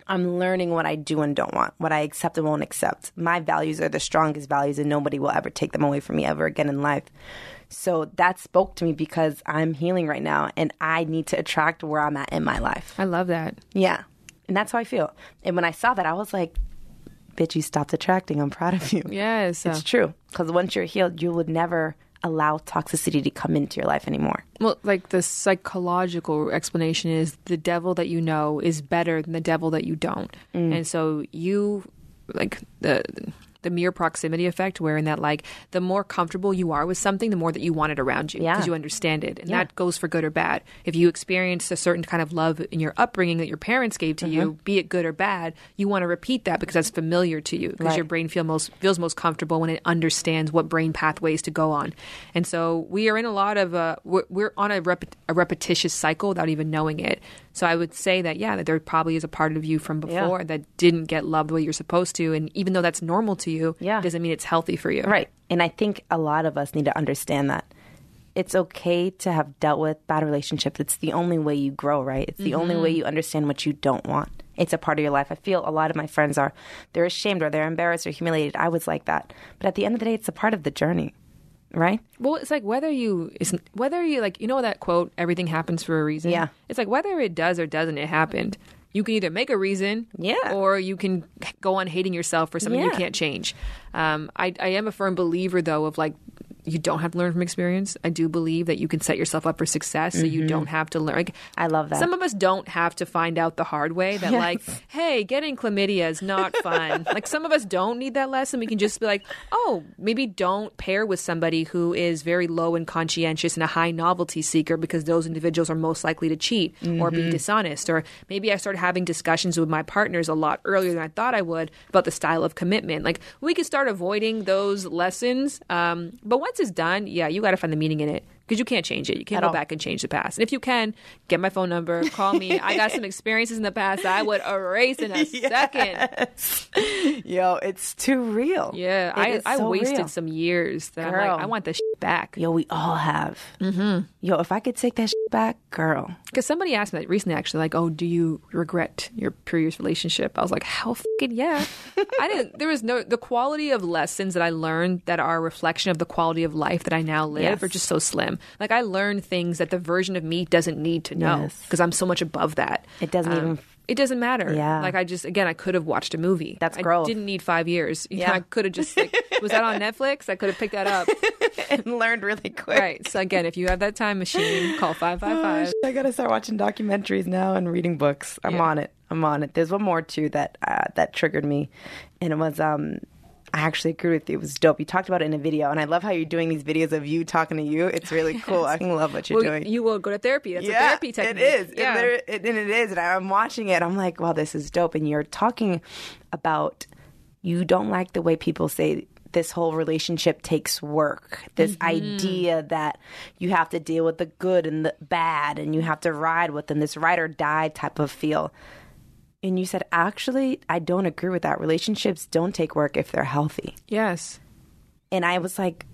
Speaker 2: I'm learning what I do and don't want, what I accept and won't accept. My values are the strongest values, and nobody will ever take them away from me ever again in life. So that spoke to me because I'm healing right now, and I need to attract where I'm at in my life.
Speaker 5: I love that.
Speaker 2: Yeah. And that's how I feel. And when I saw that, I was like, bitch, you stopped attracting. I'm proud of you.
Speaker 5: Yes.
Speaker 2: It's true. Because once you're healed, you would never allow toxicity to come into your life anymore.
Speaker 5: Well, like the psychological explanation is the devil that you know is better than the devil that you don't.
Speaker 2: Mm.
Speaker 5: And so you like the the mere proximity effect wherein that like the more comfortable you are with something the more that you want it around you
Speaker 2: Yeah.
Speaker 5: because you understand it and
Speaker 2: Yeah.
Speaker 5: that goes for good or bad if you experience a certain kind of love in your upbringing that your parents gave to
Speaker 2: Mm-hmm.
Speaker 5: you be it good or bad you want to repeat that because that's familiar to you because
Speaker 2: Right.
Speaker 5: your brain feel most feels most comfortable when it understands what brain pathways to go on and so we are in a lot of uh, we're, we're on a, rep- a repetitious cycle without even knowing it so i would say that yeah that there probably is a part of you from before that didn't get loved the way you're supposed to and even though that's normal to you
Speaker 2: Yeah.
Speaker 5: doesn't mean it's healthy for you
Speaker 2: Right. And I think a lot of us need to understand that. It's okay to have dealt with bad relationships. It's the only way you grow, right? It's the only way mm-hmm. you understand what you don't want. It's a part of your life. I feel a lot of my friends are they're ashamed or they're embarrassed or humiliated. I was like that. But at the end of the day, it's a part of the journey. Right?
Speaker 5: Well, it's like whether you it's whether you like you know that quote everything happens for a reason.
Speaker 2: Yeah.
Speaker 5: It's like whether it does or doesn't it happened. You can either make a reason,
Speaker 2: Yeah.
Speaker 5: or you can go on hating yourself for something you can't change. Um, I, I am a firm believer, though, of like you don't have to learn from experience. I do believe that you can set yourself up for success, so you don't have to learn. Like,
Speaker 2: Mm-hmm. I love that.
Speaker 5: Some of us don't have to find out the hard way that, like, hey, getting chlamydia is not [LAUGHS] fun. like, some of us don't need that lesson. We can just be like, oh, maybe don't pair with somebody who is very low and conscientious and a high novelty seeker because those individuals are most likely to cheat or be dishonest. Or maybe I started having discussions with my partners a lot earlier than I thought I would about the style of commitment. Like, we could start avoiding those lessons. Um, but once it's done, yeah, you got to find the meaning in it because you can't change it. You can't
Speaker 2: At
Speaker 5: go
Speaker 2: all.
Speaker 5: back and change the past. And if you can, get my phone number, call me. I got some [LAUGHS] experiences in the past that I would erase in a [LAUGHS] second.
Speaker 2: Yo, it's too real.
Speaker 5: Yeah,
Speaker 2: It
Speaker 5: I, I
Speaker 2: so
Speaker 5: wasted
Speaker 2: real.
Speaker 5: some years that I'm
Speaker 2: Girl.
Speaker 5: like, I want this shit back.
Speaker 2: Yo, we all have. Mm-hmm. Yo, if I could take that shit back, girl.
Speaker 5: Because somebody asked me that recently, actually, like, oh, do you regret your previous relationship? I was like, hell fucking yeah. [LAUGHS] I didn't, there was no, the quality of lessons that I learned that are a reflection of the quality of life that I now live
Speaker 2: Yes.
Speaker 5: are just so slim. Like, I learned things that the version of me doesn't need to know
Speaker 2: Yes.
Speaker 5: because I'm so much above that.
Speaker 2: It doesn't
Speaker 5: Um,
Speaker 2: even-
Speaker 5: It doesn't matter.
Speaker 2: Yeah.
Speaker 5: Like, I just, again, I could have watched a movie.
Speaker 2: That's
Speaker 5: I
Speaker 2: growth.
Speaker 5: didn't need five years. You know,
Speaker 2: Yeah.
Speaker 5: I could have just, like, was that on Netflix? I could have picked that up. [LAUGHS]
Speaker 2: and learned really quick.
Speaker 5: right. So, again, if you have that time machine, call 555.
Speaker 2: I gotta start watching documentaries now and reading books. I'm
Speaker 5: Yeah.
Speaker 2: on it. I'm on it. There's one more too that uh, that triggered me, and it was um. I actually agree with you. It was dope. You talked about it in a video, and I love how you're doing these videos of you talking to you. It's really [LAUGHS] cool. I love what you're
Speaker 5: Well,
Speaker 2: doing.
Speaker 5: you will go to therapy. That's a therapy technique.
Speaker 2: It is.
Speaker 5: Yeah.
Speaker 2: It it- and it is. And I'm watching it. I'm like, wow, this is dope. And you're talking about you don't like the way people say this whole relationship takes work. This
Speaker 5: Mm-hmm.
Speaker 2: idea that you have to deal with the good and the bad and you have to ride with them, this ride or die type of feel. And you said, actually, I don't agree with that. Relationships don't take work if they're healthy.
Speaker 5: Yes.
Speaker 2: And I was like,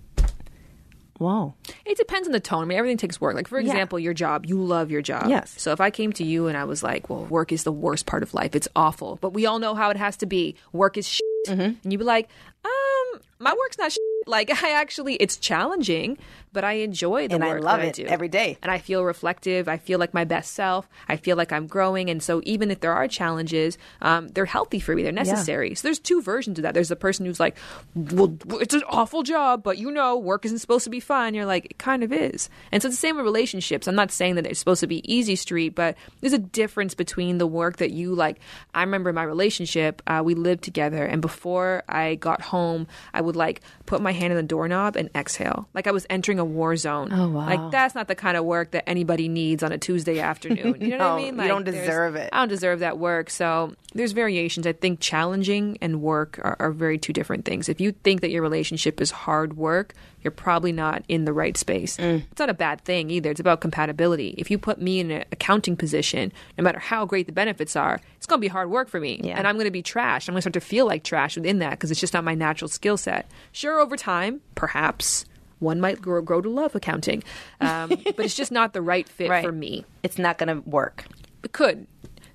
Speaker 2: whoa.
Speaker 5: It depends on the tone. I mean, everything takes work. Like, for
Speaker 2: Yeah.
Speaker 5: example, your job. You love your job.
Speaker 2: Yes.
Speaker 5: So if I came to you and I was like, well, work is the worst part of life. It's awful. But we all know how it has to be. Work is shit.
Speaker 2: Mm-hmm.
Speaker 5: And you'd be like, um, my work's not shit. Like, [LAUGHS] I actually, it's challenging, but I enjoy the
Speaker 2: And I
Speaker 5: work
Speaker 2: love
Speaker 5: that
Speaker 2: it
Speaker 5: do.
Speaker 2: every day.
Speaker 5: And I feel reflective. I feel like my best self. I feel like I'm growing. And so even if there are challenges, um, they're healthy for me. They're necessary. So there's two versions of that. There's the person who's like, well, it's an awful job, but you know, work isn't supposed to be fun. You're like, it kind of is. And so it's the same with relationships. I'm not saying that it's supposed to be easy street, but there's a difference between the work that you like. I remember my relationship, uh, we lived together, and before I got home, I would like put my hand on the doorknob and exhale, like I was entering a war zone.
Speaker 2: Oh, wow.
Speaker 5: Like that's not the kind of work that anybody needs on a Tuesday afternoon. You know what I [LAUGHS] mean?
Speaker 2: Like, you don't deserve it.
Speaker 5: I don't deserve that work. So there's variations. I think challenging and work are, are very two different things. If you think that your relationship is hard work, you're probably not in the right space.
Speaker 2: Mm.
Speaker 5: It's not a bad thing either. It's about compatibility. If you put me in an accounting position, no matter how great the benefits are, it's going to be hard work for me.
Speaker 2: Yeah.
Speaker 5: And I'm going to be trash. I'm going to start to feel like trash within that because it's just not my natural skill set. Sure, over time, perhaps. One might grow, grow to love accounting, um, [LAUGHS] but it's just not the right fit
Speaker 2: Right.
Speaker 5: for me
Speaker 2: It's not going to work.
Speaker 5: it could.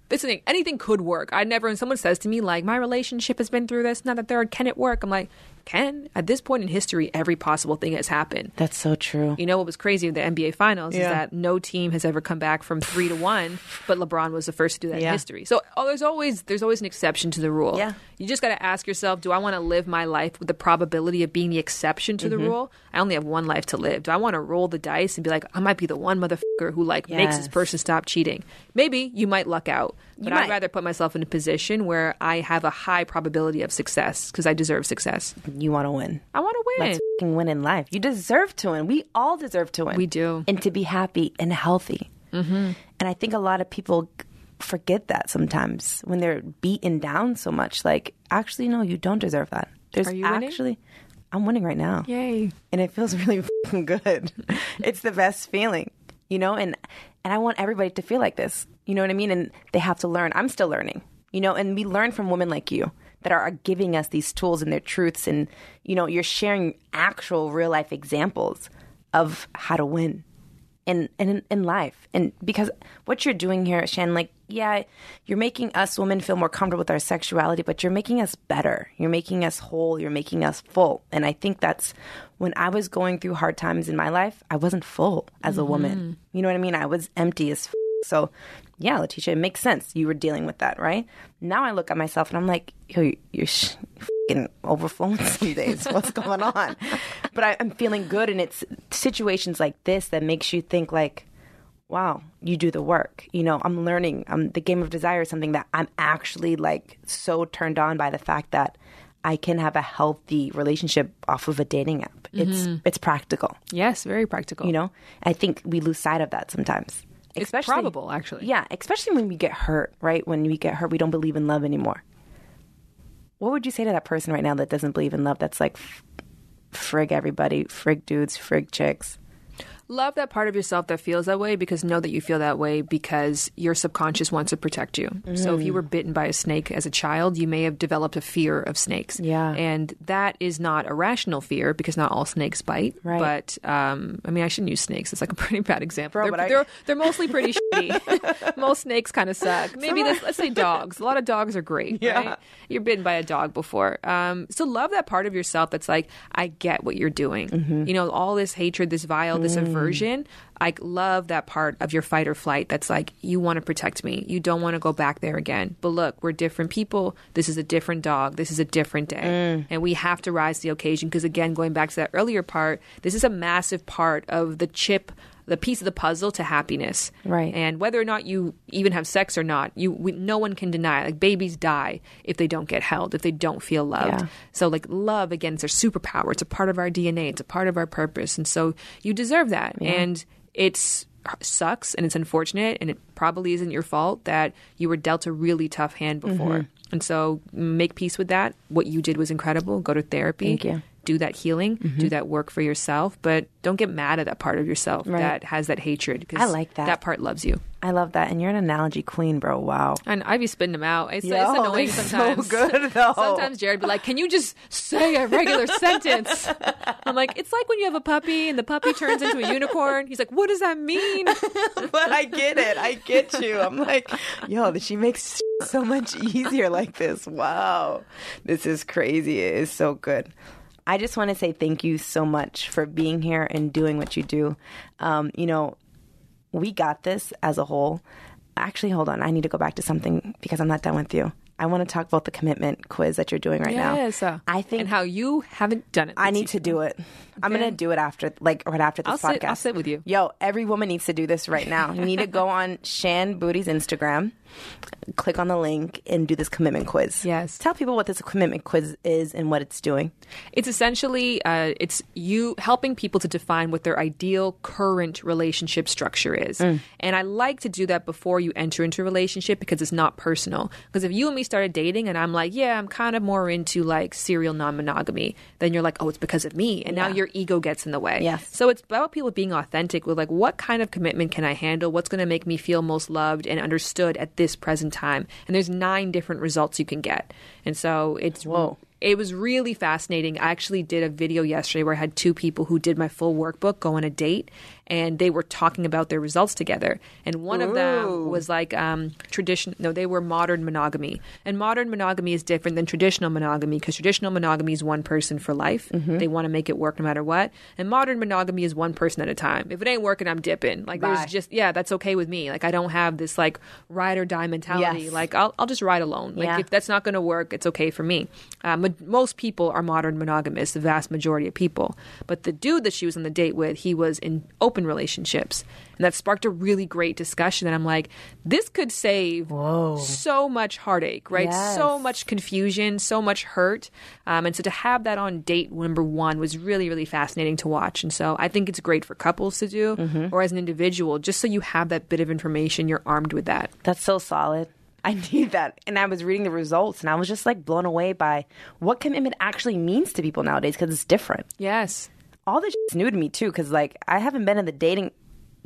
Speaker 5: This thing, anything could work. I never. When someone says to me like, "My relationship has been through this," not that third, can it work? I'm like, can. At this point in history, every possible thing has happened.
Speaker 2: That's so true.
Speaker 5: You know what was crazy with the NBA Finals is that no team has ever come back from three to one, but LeBron was the first to do that
Speaker 2: Yeah.
Speaker 5: in history. So oh, there's always there's always an exception to the rule.
Speaker 2: Yeah.
Speaker 5: you just got to ask yourself: Do I want to live my life with the probability of being the exception to
Speaker 2: Mm-hmm.
Speaker 5: the rule? I only have one life to live. Do I want to roll the dice and be like, I might be the one motherfucker who like makes this person stop cheating? Maybe you might luck out, but. I'd rather put myself in a position where I have a high probability of success because I deserve success.
Speaker 2: You want to win.
Speaker 5: I want to win.
Speaker 2: Let's fucking win in life. You deserve to win. We all deserve to win.
Speaker 5: We do.
Speaker 2: And to be happy and healthy. Mm-hmm. And I think a lot of people forget that sometimes when they're beaten down so much. Like, actually, no, you don't deserve that. There's
Speaker 5: Are you winning?
Speaker 2: actually, I'm winning right now.
Speaker 5: Yay.
Speaker 2: and it feels [LAUGHS] really good. [LAUGHS] it's the best feeling, you know. And and I want everybody to feel like this. You know what I mean? And they have to learn. I'm still learning, you know. And we learn from women like you that are, are giving us these tools and their truths, and you know, you're sharing actual real life examples of how to win. in, in in life. And because what you're doing here, Shan, like, yeah, you're making us women feel more comfortable with our sexuality, but you're making us better. You're making us whole. You're making us full. And I think that's when I was going through hard times in my life, I wasn't full as a woman. Mm-hmm. You know what I mean? I was empty as f- so yeah, Letitia, it makes sense. You were dealing with that, right? Now I look at myself and I'm like, yo, you're sh- fucking overflowing [LAUGHS] some days. What's going on? But I, I'm feeling good, and it's situations like this that makes you think like, wow, you do the work. You know, I'm learning. Um, the game of desire is something that I'm actually like so turned on by the fact that I can have a healthy relationship off of a dating app. It's it's practical.
Speaker 5: Yes, very practical.
Speaker 2: You know, I think we lose sight of that sometimes.
Speaker 5: It's probable actually.
Speaker 2: Yeah, especially when we get hurt, right? When we get hurt, we don't believe in love anymore. What would you say to that person right now that doesn't believe in love? That's like, frig everybody, frig dudes, frig chicks.
Speaker 5: Love that part of yourself that feels that way because know that you feel that way because your subconscious wants to protect you. So if you were bitten by a snake as a child, you may have developed a fear of snakes.
Speaker 2: Yeah.
Speaker 5: And that is not a rational fear because not all snakes bite.
Speaker 2: Right.
Speaker 5: But um, I mean, I shouldn't use snakes. It's like a [LAUGHS] pretty bad example.
Speaker 2: Bro,
Speaker 5: they're,
Speaker 2: I-
Speaker 5: they're, they're mostly pretty [LAUGHS] shitty. [LAUGHS] Most snakes kind of suck. Maybe let's, let's say dogs. A lot of dogs are great.
Speaker 2: Yeah.
Speaker 5: Right? You're bitten by a dog before. Um, so love that part of yourself that's like, I get what you're doing.
Speaker 2: Mm-hmm.
Speaker 5: You know, all this hatred, this vile, this
Speaker 2: Mm.
Speaker 5: Aversion. I love that part of your fight or flight that's like, you want to protect me. You don't want to go back there again. But look, we're different people. This is a different dog. This is a different day.
Speaker 2: Mm.
Speaker 5: And we have to rise to the occasion because, again, going back to that earlier part, this is a massive part of the chip. The piece of the puzzle to happiness,
Speaker 2: Right.
Speaker 5: And whether or not you even have sex or not, you we, no one can deny. Like babies die if they don't get held, if they don't feel loved.
Speaker 2: Yeah.
Speaker 5: So like love again, it's our superpower. It's a part of our DNA. It's a part of our purpose, and so you deserve that. And it's sucks and it's unfortunate, and it probably isn't your fault that you were dealt a really tough hand before.
Speaker 2: Mm-hmm.
Speaker 5: And so make peace with that. What you did was incredible. Go to therapy.
Speaker 2: Thank you.
Speaker 5: Do that healing. Do mm-hmm. that work for yourself, but don't get mad at that part of yourself
Speaker 2: Right.
Speaker 5: that has that hatred. Because
Speaker 2: I like that.
Speaker 5: That part loves you.
Speaker 2: I love that, and you're an analogy queen, bro. Wow.
Speaker 5: And I'd be spitting them out. It's,
Speaker 2: Yo,
Speaker 5: it's annoying
Speaker 2: it's so [LAUGHS] good, though.
Speaker 5: Sometimes Jared be like, "Can you just say a regular [LAUGHS] sentence?" I'm like, "It's like when you have a puppy and the puppy turns into a unicorn." He's like, "What does that mean?" [LAUGHS]
Speaker 2: but I get it. I get you. I'm like, yo, she makes so much easier like this. Wow. This is crazy. It is so good. I just want to say thank you so much for being here and doing what you do. Um, you know, we got this as a whole. Actually, hold on. I need to go back to something because I'm not done with you. I want to talk about the commitment quiz that you're doing right
Speaker 5: yes.
Speaker 2: now.
Speaker 5: uh,
Speaker 2: I think
Speaker 5: and how you haven't done it.
Speaker 2: I need to do it. I'm gonna do it after, like right after this
Speaker 5: I'll
Speaker 2: podcast.
Speaker 5: sit- I'll sit with you.
Speaker 2: Yo, every woman needs to do this right now. You need to go on [LAUGHS] Shan Boody's Instagram, click on the link, and do this commitment quiz.
Speaker 5: Yes.
Speaker 2: Tell people what this commitment quiz is and what it's doing.
Speaker 5: It's essentially uh, it's you helping people to define what their ideal current relationship structure is,
Speaker 2: Mm.
Speaker 5: and I like to do that before you enter into a relationship because it's not personal. Because if you and me started dating and I'm like, yeah, I'm kind of more into like serial non-monogamy, then you're like, oh, it's because of me, and now your ego gets in the way.
Speaker 2: Yes.
Speaker 5: So it's about people being authentic with like, what kind of commitment can I handle? What's going to make me feel most loved and understood at this present time? And there's nine different results you can get, and so it's
Speaker 2: Whoa.
Speaker 5: it was really fascinating. I actually did a video yesterday where I had two people who did my full workbook go on a date and they were talking about their results together. And one of them was like um, tradition. No, they were modern monogamy. And modern monogamy is different than traditional monogamy because traditional monogamy is one person for life. They want to make it work no matter what. And modern monogamy is one person at a time. If it ain't working, I'm dipping. Like
Speaker 2: Bye.
Speaker 5: there's just yeah, that's okay with me. Like I don't have this like ride or die mentality.
Speaker 2: Yes.
Speaker 5: Like I'll I'll just ride alone. Like
Speaker 2: Yeah.
Speaker 5: if that's not going to work, it's okay for me. Ma- most people are modern monogamists, the vast majority of people. But the dude that she was on the date with, he was in open relationships. And that sparked a really great discussion. And I'm like, this could save so much heartache, right? So much confusion, so much hurt. Um, and so to have that on date number one was really, really fascinating to watch. And so I think it's great for couples to do
Speaker 2: Mm-hmm.
Speaker 5: or as an individual, just so you have that bit of information, you're armed with that.
Speaker 2: That's so solid. I need that. And I was reading the results and I was just like blown away by what commitment actually means to people nowadays because it's different.
Speaker 5: Yes.
Speaker 2: All this is new to me too because like i haven't been in the dating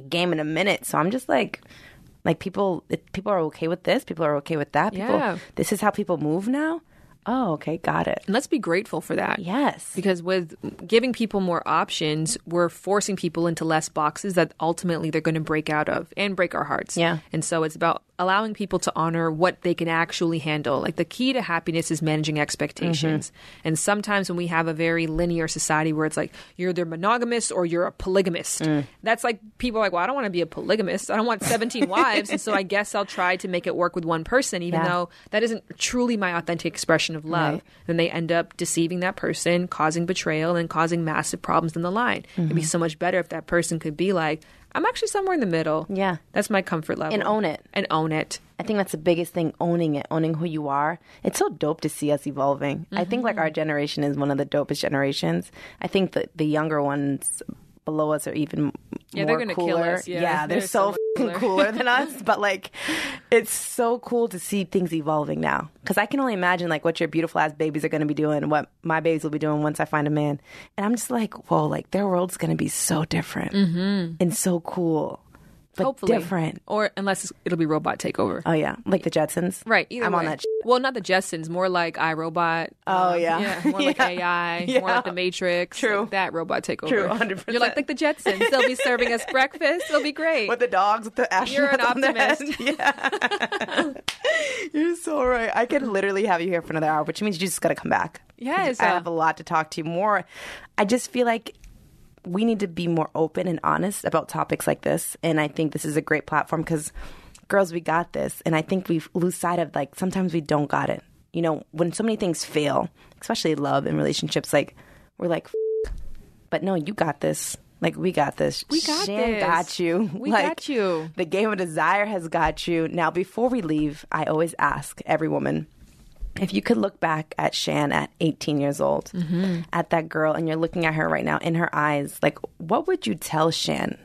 Speaker 2: game in a minute so i'm just like like people people are okay with this people are okay with that people
Speaker 5: Yeah.
Speaker 2: this is how people move now Oh, okay, got it.
Speaker 5: And let's be grateful for that.
Speaker 2: Yes.
Speaker 5: Because with giving people more options, we're forcing people into less boxes that ultimately they're going to break out of and break our hearts.
Speaker 2: Yeah.
Speaker 5: And so it's about allowing people to honor what they can actually handle. Like the key to happiness is managing expectations.
Speaker 2: Mm-hmm.
Speaker 5: And sometimes when we have a very linear society where it's like you're either monogamous or you're a polygamist,
Speaker 2: Mm.
Speaker 5: that's like people are like, well, I don't want to be a polygamist. I don't want 17 [LAUGHS] wives. And so I guess I'll try to make it work with one person, even
Speaker 2: Yeah.
Speaker 5: though that isn't truly my authentic expression of love.
Speaker 2: Right.
Speaker 5: Then they end up deceiving that person, causing betrayal, and causing massive problems in the line. It'd
Speaker 2: Mm-hmm.
Speaker 5: be so much better if that person could be like, I'm actually somewhere in the middle.
Speaker 2: Yeah.
Speaker 5: That's my comfort level.
Speaker 2: And own it.
Speaker 5: And own it.
Speaker 2: I think that's the biggest thing owning it, owning who you are. It's so dope to see us evolving. I think like
Speaker 5: Mm-hmm.
Speaker 2: our generation is one of the dopest generations. I think that the younger ones below us are even
Speaker 5: Yeah, they're gonna kill us. Yeah,
Speaker 2: they're,
Speaker 5: they're
Speaker 2: so,
Speaker 5: so cooler.
Speaker 2: cooler than [LAUGHS] us. But like, it's so cool to see things evolving now. Because I can only imagine like what your beautiful ass babies are to be doing, what my babies will be doing once I find a man. And I'm just like, whoa, like their world's to be so different mm-hmm. and so cool, but
Speaker 5: Hopefully.
Speaker 2: different.
Speaker 5: Or unless it'll be robot takeover.
Speaker 2: Oh yeah, like the Jetsons.
Speaker 5: Right. Either
Speaker 2: I'm on
Speaker 5: way.
Speaker 2: that.
Speaker 5: Well, not the Jetsons, more like iRobot.
Speaker 2: Oh,
Speaker 5: um,
Speaker 2: yeah. [LAUGHS] [LAUGHS]
Speaker 5: more like
Speaker 2: Yeah.
Speaker 5: AI,
Speaker 2: Yeah.
Speaker 5: more like the Matrix.
Speaker 2: True.
Speaker 5: like that robot takeover.
Speaker 2: True, 100.
Speaker 5: You're like like the Jetsons. They'll be serving us [LAUGHS] breakfast. It'll be great.
Speaker 2: with the dogs with the astronauts
Speaker 5: You're an
Speaker 2: on
Speaker 5: optimist.
Speaker 2: Yeah, you're so right. I could literally have you here for another hour, which means you just got to come back.
Speaker 5: Yes,
Speaker 2: I
Speaker 5: uh,
Speaker 2: have a lot to talk to you more. I just feel like we need to be more open and honest about topics like this, and I think this is a great platform because, girls, we got this, and I think we lose sight of like sometimes we don't got it. You know, when so many things fail, especially love and relationships, like we're like, F- but no, you got this. Like we got this.
Speaker 5: We got
Speaker 2: Shan
Speaker 5: this.
Speaker 2: got you.
Speaker 5: We [LAUGHS]
Speaker 2: Like,
Speaker 5: got you.
Speaker 2: the game of desire has got you. Now, before we leave, I always ask every woman if you could look back at Shan at 18 years old,
Speaker 5: Mm-hmm.
Speaker 2: at that girl, and you're looking at her right now in her eyes, like, what would you tell Shan?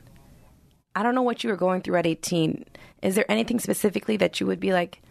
Speaker 2: I don't know what you were going through at 18. Is there anything specifically that you would be like,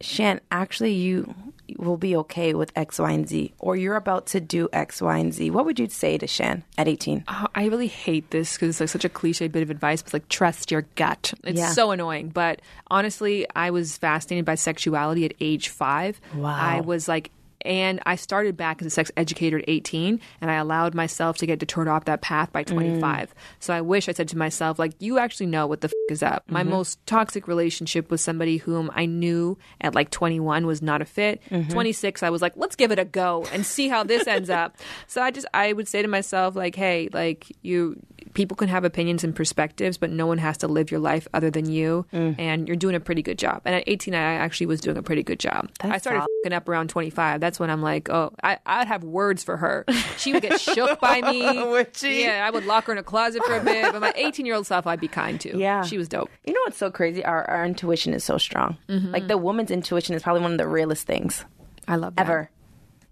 Speaker 2: Shan, actually, you will be okay with X, Y, and Z, or you're about to do X, Y, and Z? What would you say to Shan at 18?
Speaker 5: Oh, I really hate this because it's like such a cliche bit of advice. But like trust your gut. It's
Speaker 2: Yeah.
Speaker 5: so annoying. But honestly, I was fascinated by sexuality at age five.
Speaker 2: Wow.
Speaker 5: I was like. And I started back as a sex educator at 18, and I allowed myself to get deterred off that path by 25. Mm. So I wish I said to myself, like, you actually know what the f- is up. My mm-hmm. most toxic relationship was somebody whom I knew at like 21 was not a fit. Mm-hmm. 26, I was like, let's give it a go and see how this ends up. [LAUGHS] So I just, I would say to myself, like, hey, like, you, people can have opinions and perspectives, but no one has to live your life other than you. Mm. And you're doing a pretty good job. And at 18, I actually was doing a pretty good job. I
Speaker 2: That's
Speaker 5: started
Speaker 2: solid.
Speaker 5: fing up around 25. That's when I'm like, oh, I, I'd have words for her. She would get [LAUGHS] shook by me. [LAUGHS]
Speaker 2: Would she?
Speaker 5: Yeah, I would lock her in a closet for a bit. But my 18 year old self, I'd be kind to.
Speaker 2: Yeah.
Speaker 5: She was dope.
Speaker 2: You know what's so crazy? Our, our intuition is so strong.
Speaker 5: Mm-hmm.
Speaker 2: Like the woman's intuition is probably one of the realest things
Speaker 5: I love that.
Speaker 2: ever.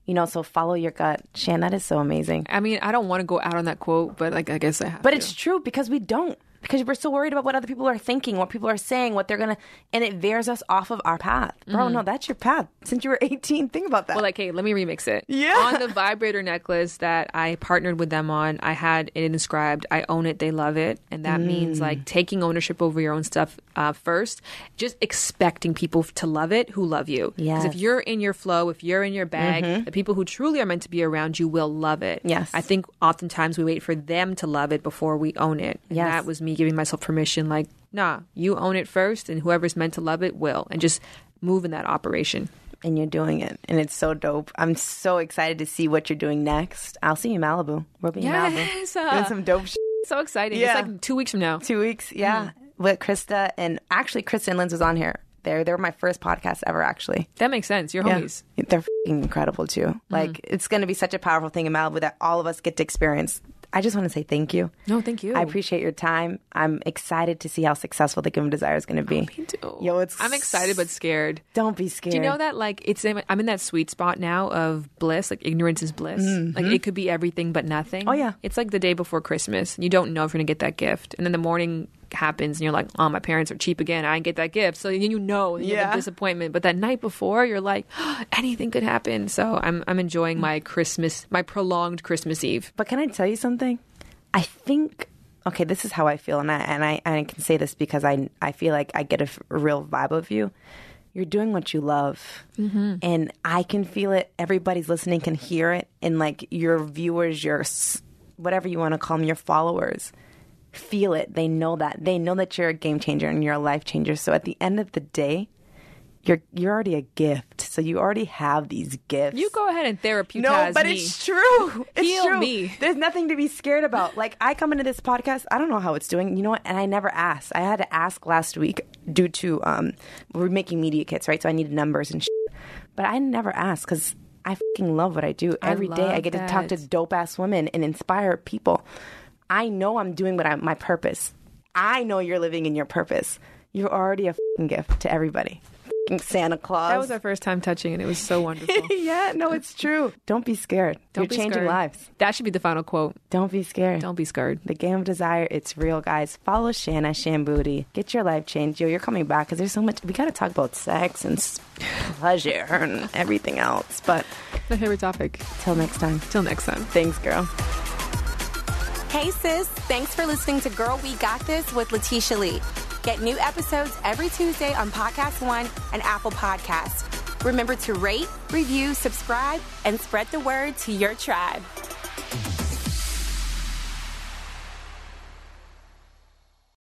Speaker 2: You know, so follow your gut. Shan, that is so amazing.
Speaker 5: I mean, I don't want to go out on that quote, but like, I guess I have
Speaker 2: But
Speaker 5: to.
Speaker 2: it's true because we don't. Because we're so worried about what other people are thinking, what people are saying, what they're gonna, and it veers us off of our path. Bro, no, that's your path. Since you were 18, think about that.
Speaker 5: Mm-hmm. Well, like, hey, let me remix it.
Speaker 2: Yeah.
Speaker 5: On the vibrator necklace that I partnered with them on, I had it inscribed, I own it, they love it. And that means
Speaker 2: Mm.
Speaker 5: like taking ownership over your own stuff uh, first, just expecting people to love it who love you. Yeah.
Speaker 2: Because Mm-hmm.
Speaker 5: if you're in your flow, if you're in your bag, the people who truly are meant to be around you will love it.
Speaker 2: Yes.
Speaker 5: I think oftentimes we wait for them to love it before we own it. And
Speaker 2: Yes.
Speaker 5: that was me giving myself permission, like, nah, you own it first, and whoever's meant to love it will. And just move in that operation.
Speaker 2: and you're doing it, and it's so dope. I'm so excited to see what you're doing next. I'll see you in Malibu. We'll be in Malibu.
Speaker 5: uh,
Speaker 2: Doing some dope shit.
Speaker 5: So exciting.
Speaker 2: Yeah.
Speaker 5: It's like two weeks from now.
Speaker 2: two weeks. Yeah, with Krista and actually Krista and Linz was on here. They they were my first podcast ever. Actually,
Speaker 5: That makes sense. You're
Speaker 2: yeah.
Speaker 5: homies.
Speaker 2: they're fing incredible too. Like it's going to be such a powerful thing in Malibu that all of us get to experience. I just want to say thank you.
Speaker 5: No, thank you.
Speaker 2: I appreciate your time. I'm excited to see how successful the of Desire is going to be.
Speaker 5: Me too.
Speaker 2: Yo, it's
Speaker 5: I'm excited but scared.
Speaker 2: Don't be scared.
Speaker 5: Do you know that like it's in, I'm in that sweet spot now of bliss, like ignorance is bliss. Like it could be everything but nothing.
Speaker 2: Mm-hmm. Oh, yeah.
Speaker 5: It's like the day before Christmas. You don't know if you're gonna get that gift, and then the morning happens, and you're like, "Oh, my parents are cheap again. I didn't get that gift." So you know, you
Speaker 2: Yeah.
Speaker 5: disappointment. But that night before, you're like, [GASPS] anything could happen. So I'm I'm enjoying my Christmas, my prolonged Christmas Eve.
Speaker 2: But can I tell you something? I think okay, this is how I feel, and I and I and I can say this because I I feel like I get a, f- a real vibe of you. you're doing what you love. Mm-hmm. And I can feel it. Everybody's listening can hear it. And like your viewers, your whatever you want to call them, your followers feel it. They know that. They know that you're a game changer and you're a life changer. So at the end of the day, you're you're already a gift. So you already have these gifts.
Speaker 5: You go ahead and therapeutize
Speaker 2: No, but
Speaker 5: me.
Speaker 2: it's true. [LAUGHS] It's
Speaker 5: Heal
Speaker 2: true.
Speaker 5: me.
Speaker 2: There's nothing to be scared about. Like I come into this podcast, I don't know how it's doing. You know what? And I never asked. I had to ask last week due to um we're making media kits, right? So I needed numbers and shit. But I never asked because I fucking love what I do.
Speaker 5: I
Speaker 2: Every day I get to talk to dope ass women and inspire people. I know I'm doing what I my purpose. I know you're living in your purpose. You're already a gift to everybody. Santa Claus.
Speaker 5: that was our first time touching, and it was so [LAUGHS] wonderful.
Speaker 2: yeah, no, it's true. Don't be scared.
Speaker 5: Don't
Speaker 2: You're
Speaker 5: be
Speaker 2: changing
Speaker 5: scared.
Speaker 2: lives.
Speaker 5: That should be the final quote.
Speaker 2: Don't be scared.
Speaker 5: Don't be scared.
Speaker 2: The game of desire, it's real, guys. Follow Shanna Shamboody. Get your life changed. Yo, you're coming back because there's so much. We got to talk about sex and pleasure and everything else. But
Speaker 5: My favorite topic.
Speaker 2: till next time.
Speaker 5: Till next time.
Speaker 2: Thanks, girl.
Speaker 3: Hey sis, thanks for listening to Girl We Got This with Letitia Lee. Get new episodes every Tuesday on Podcast One and Apple Podcasts. Remember to rate, review, subscribe, and spread the word to your tribe.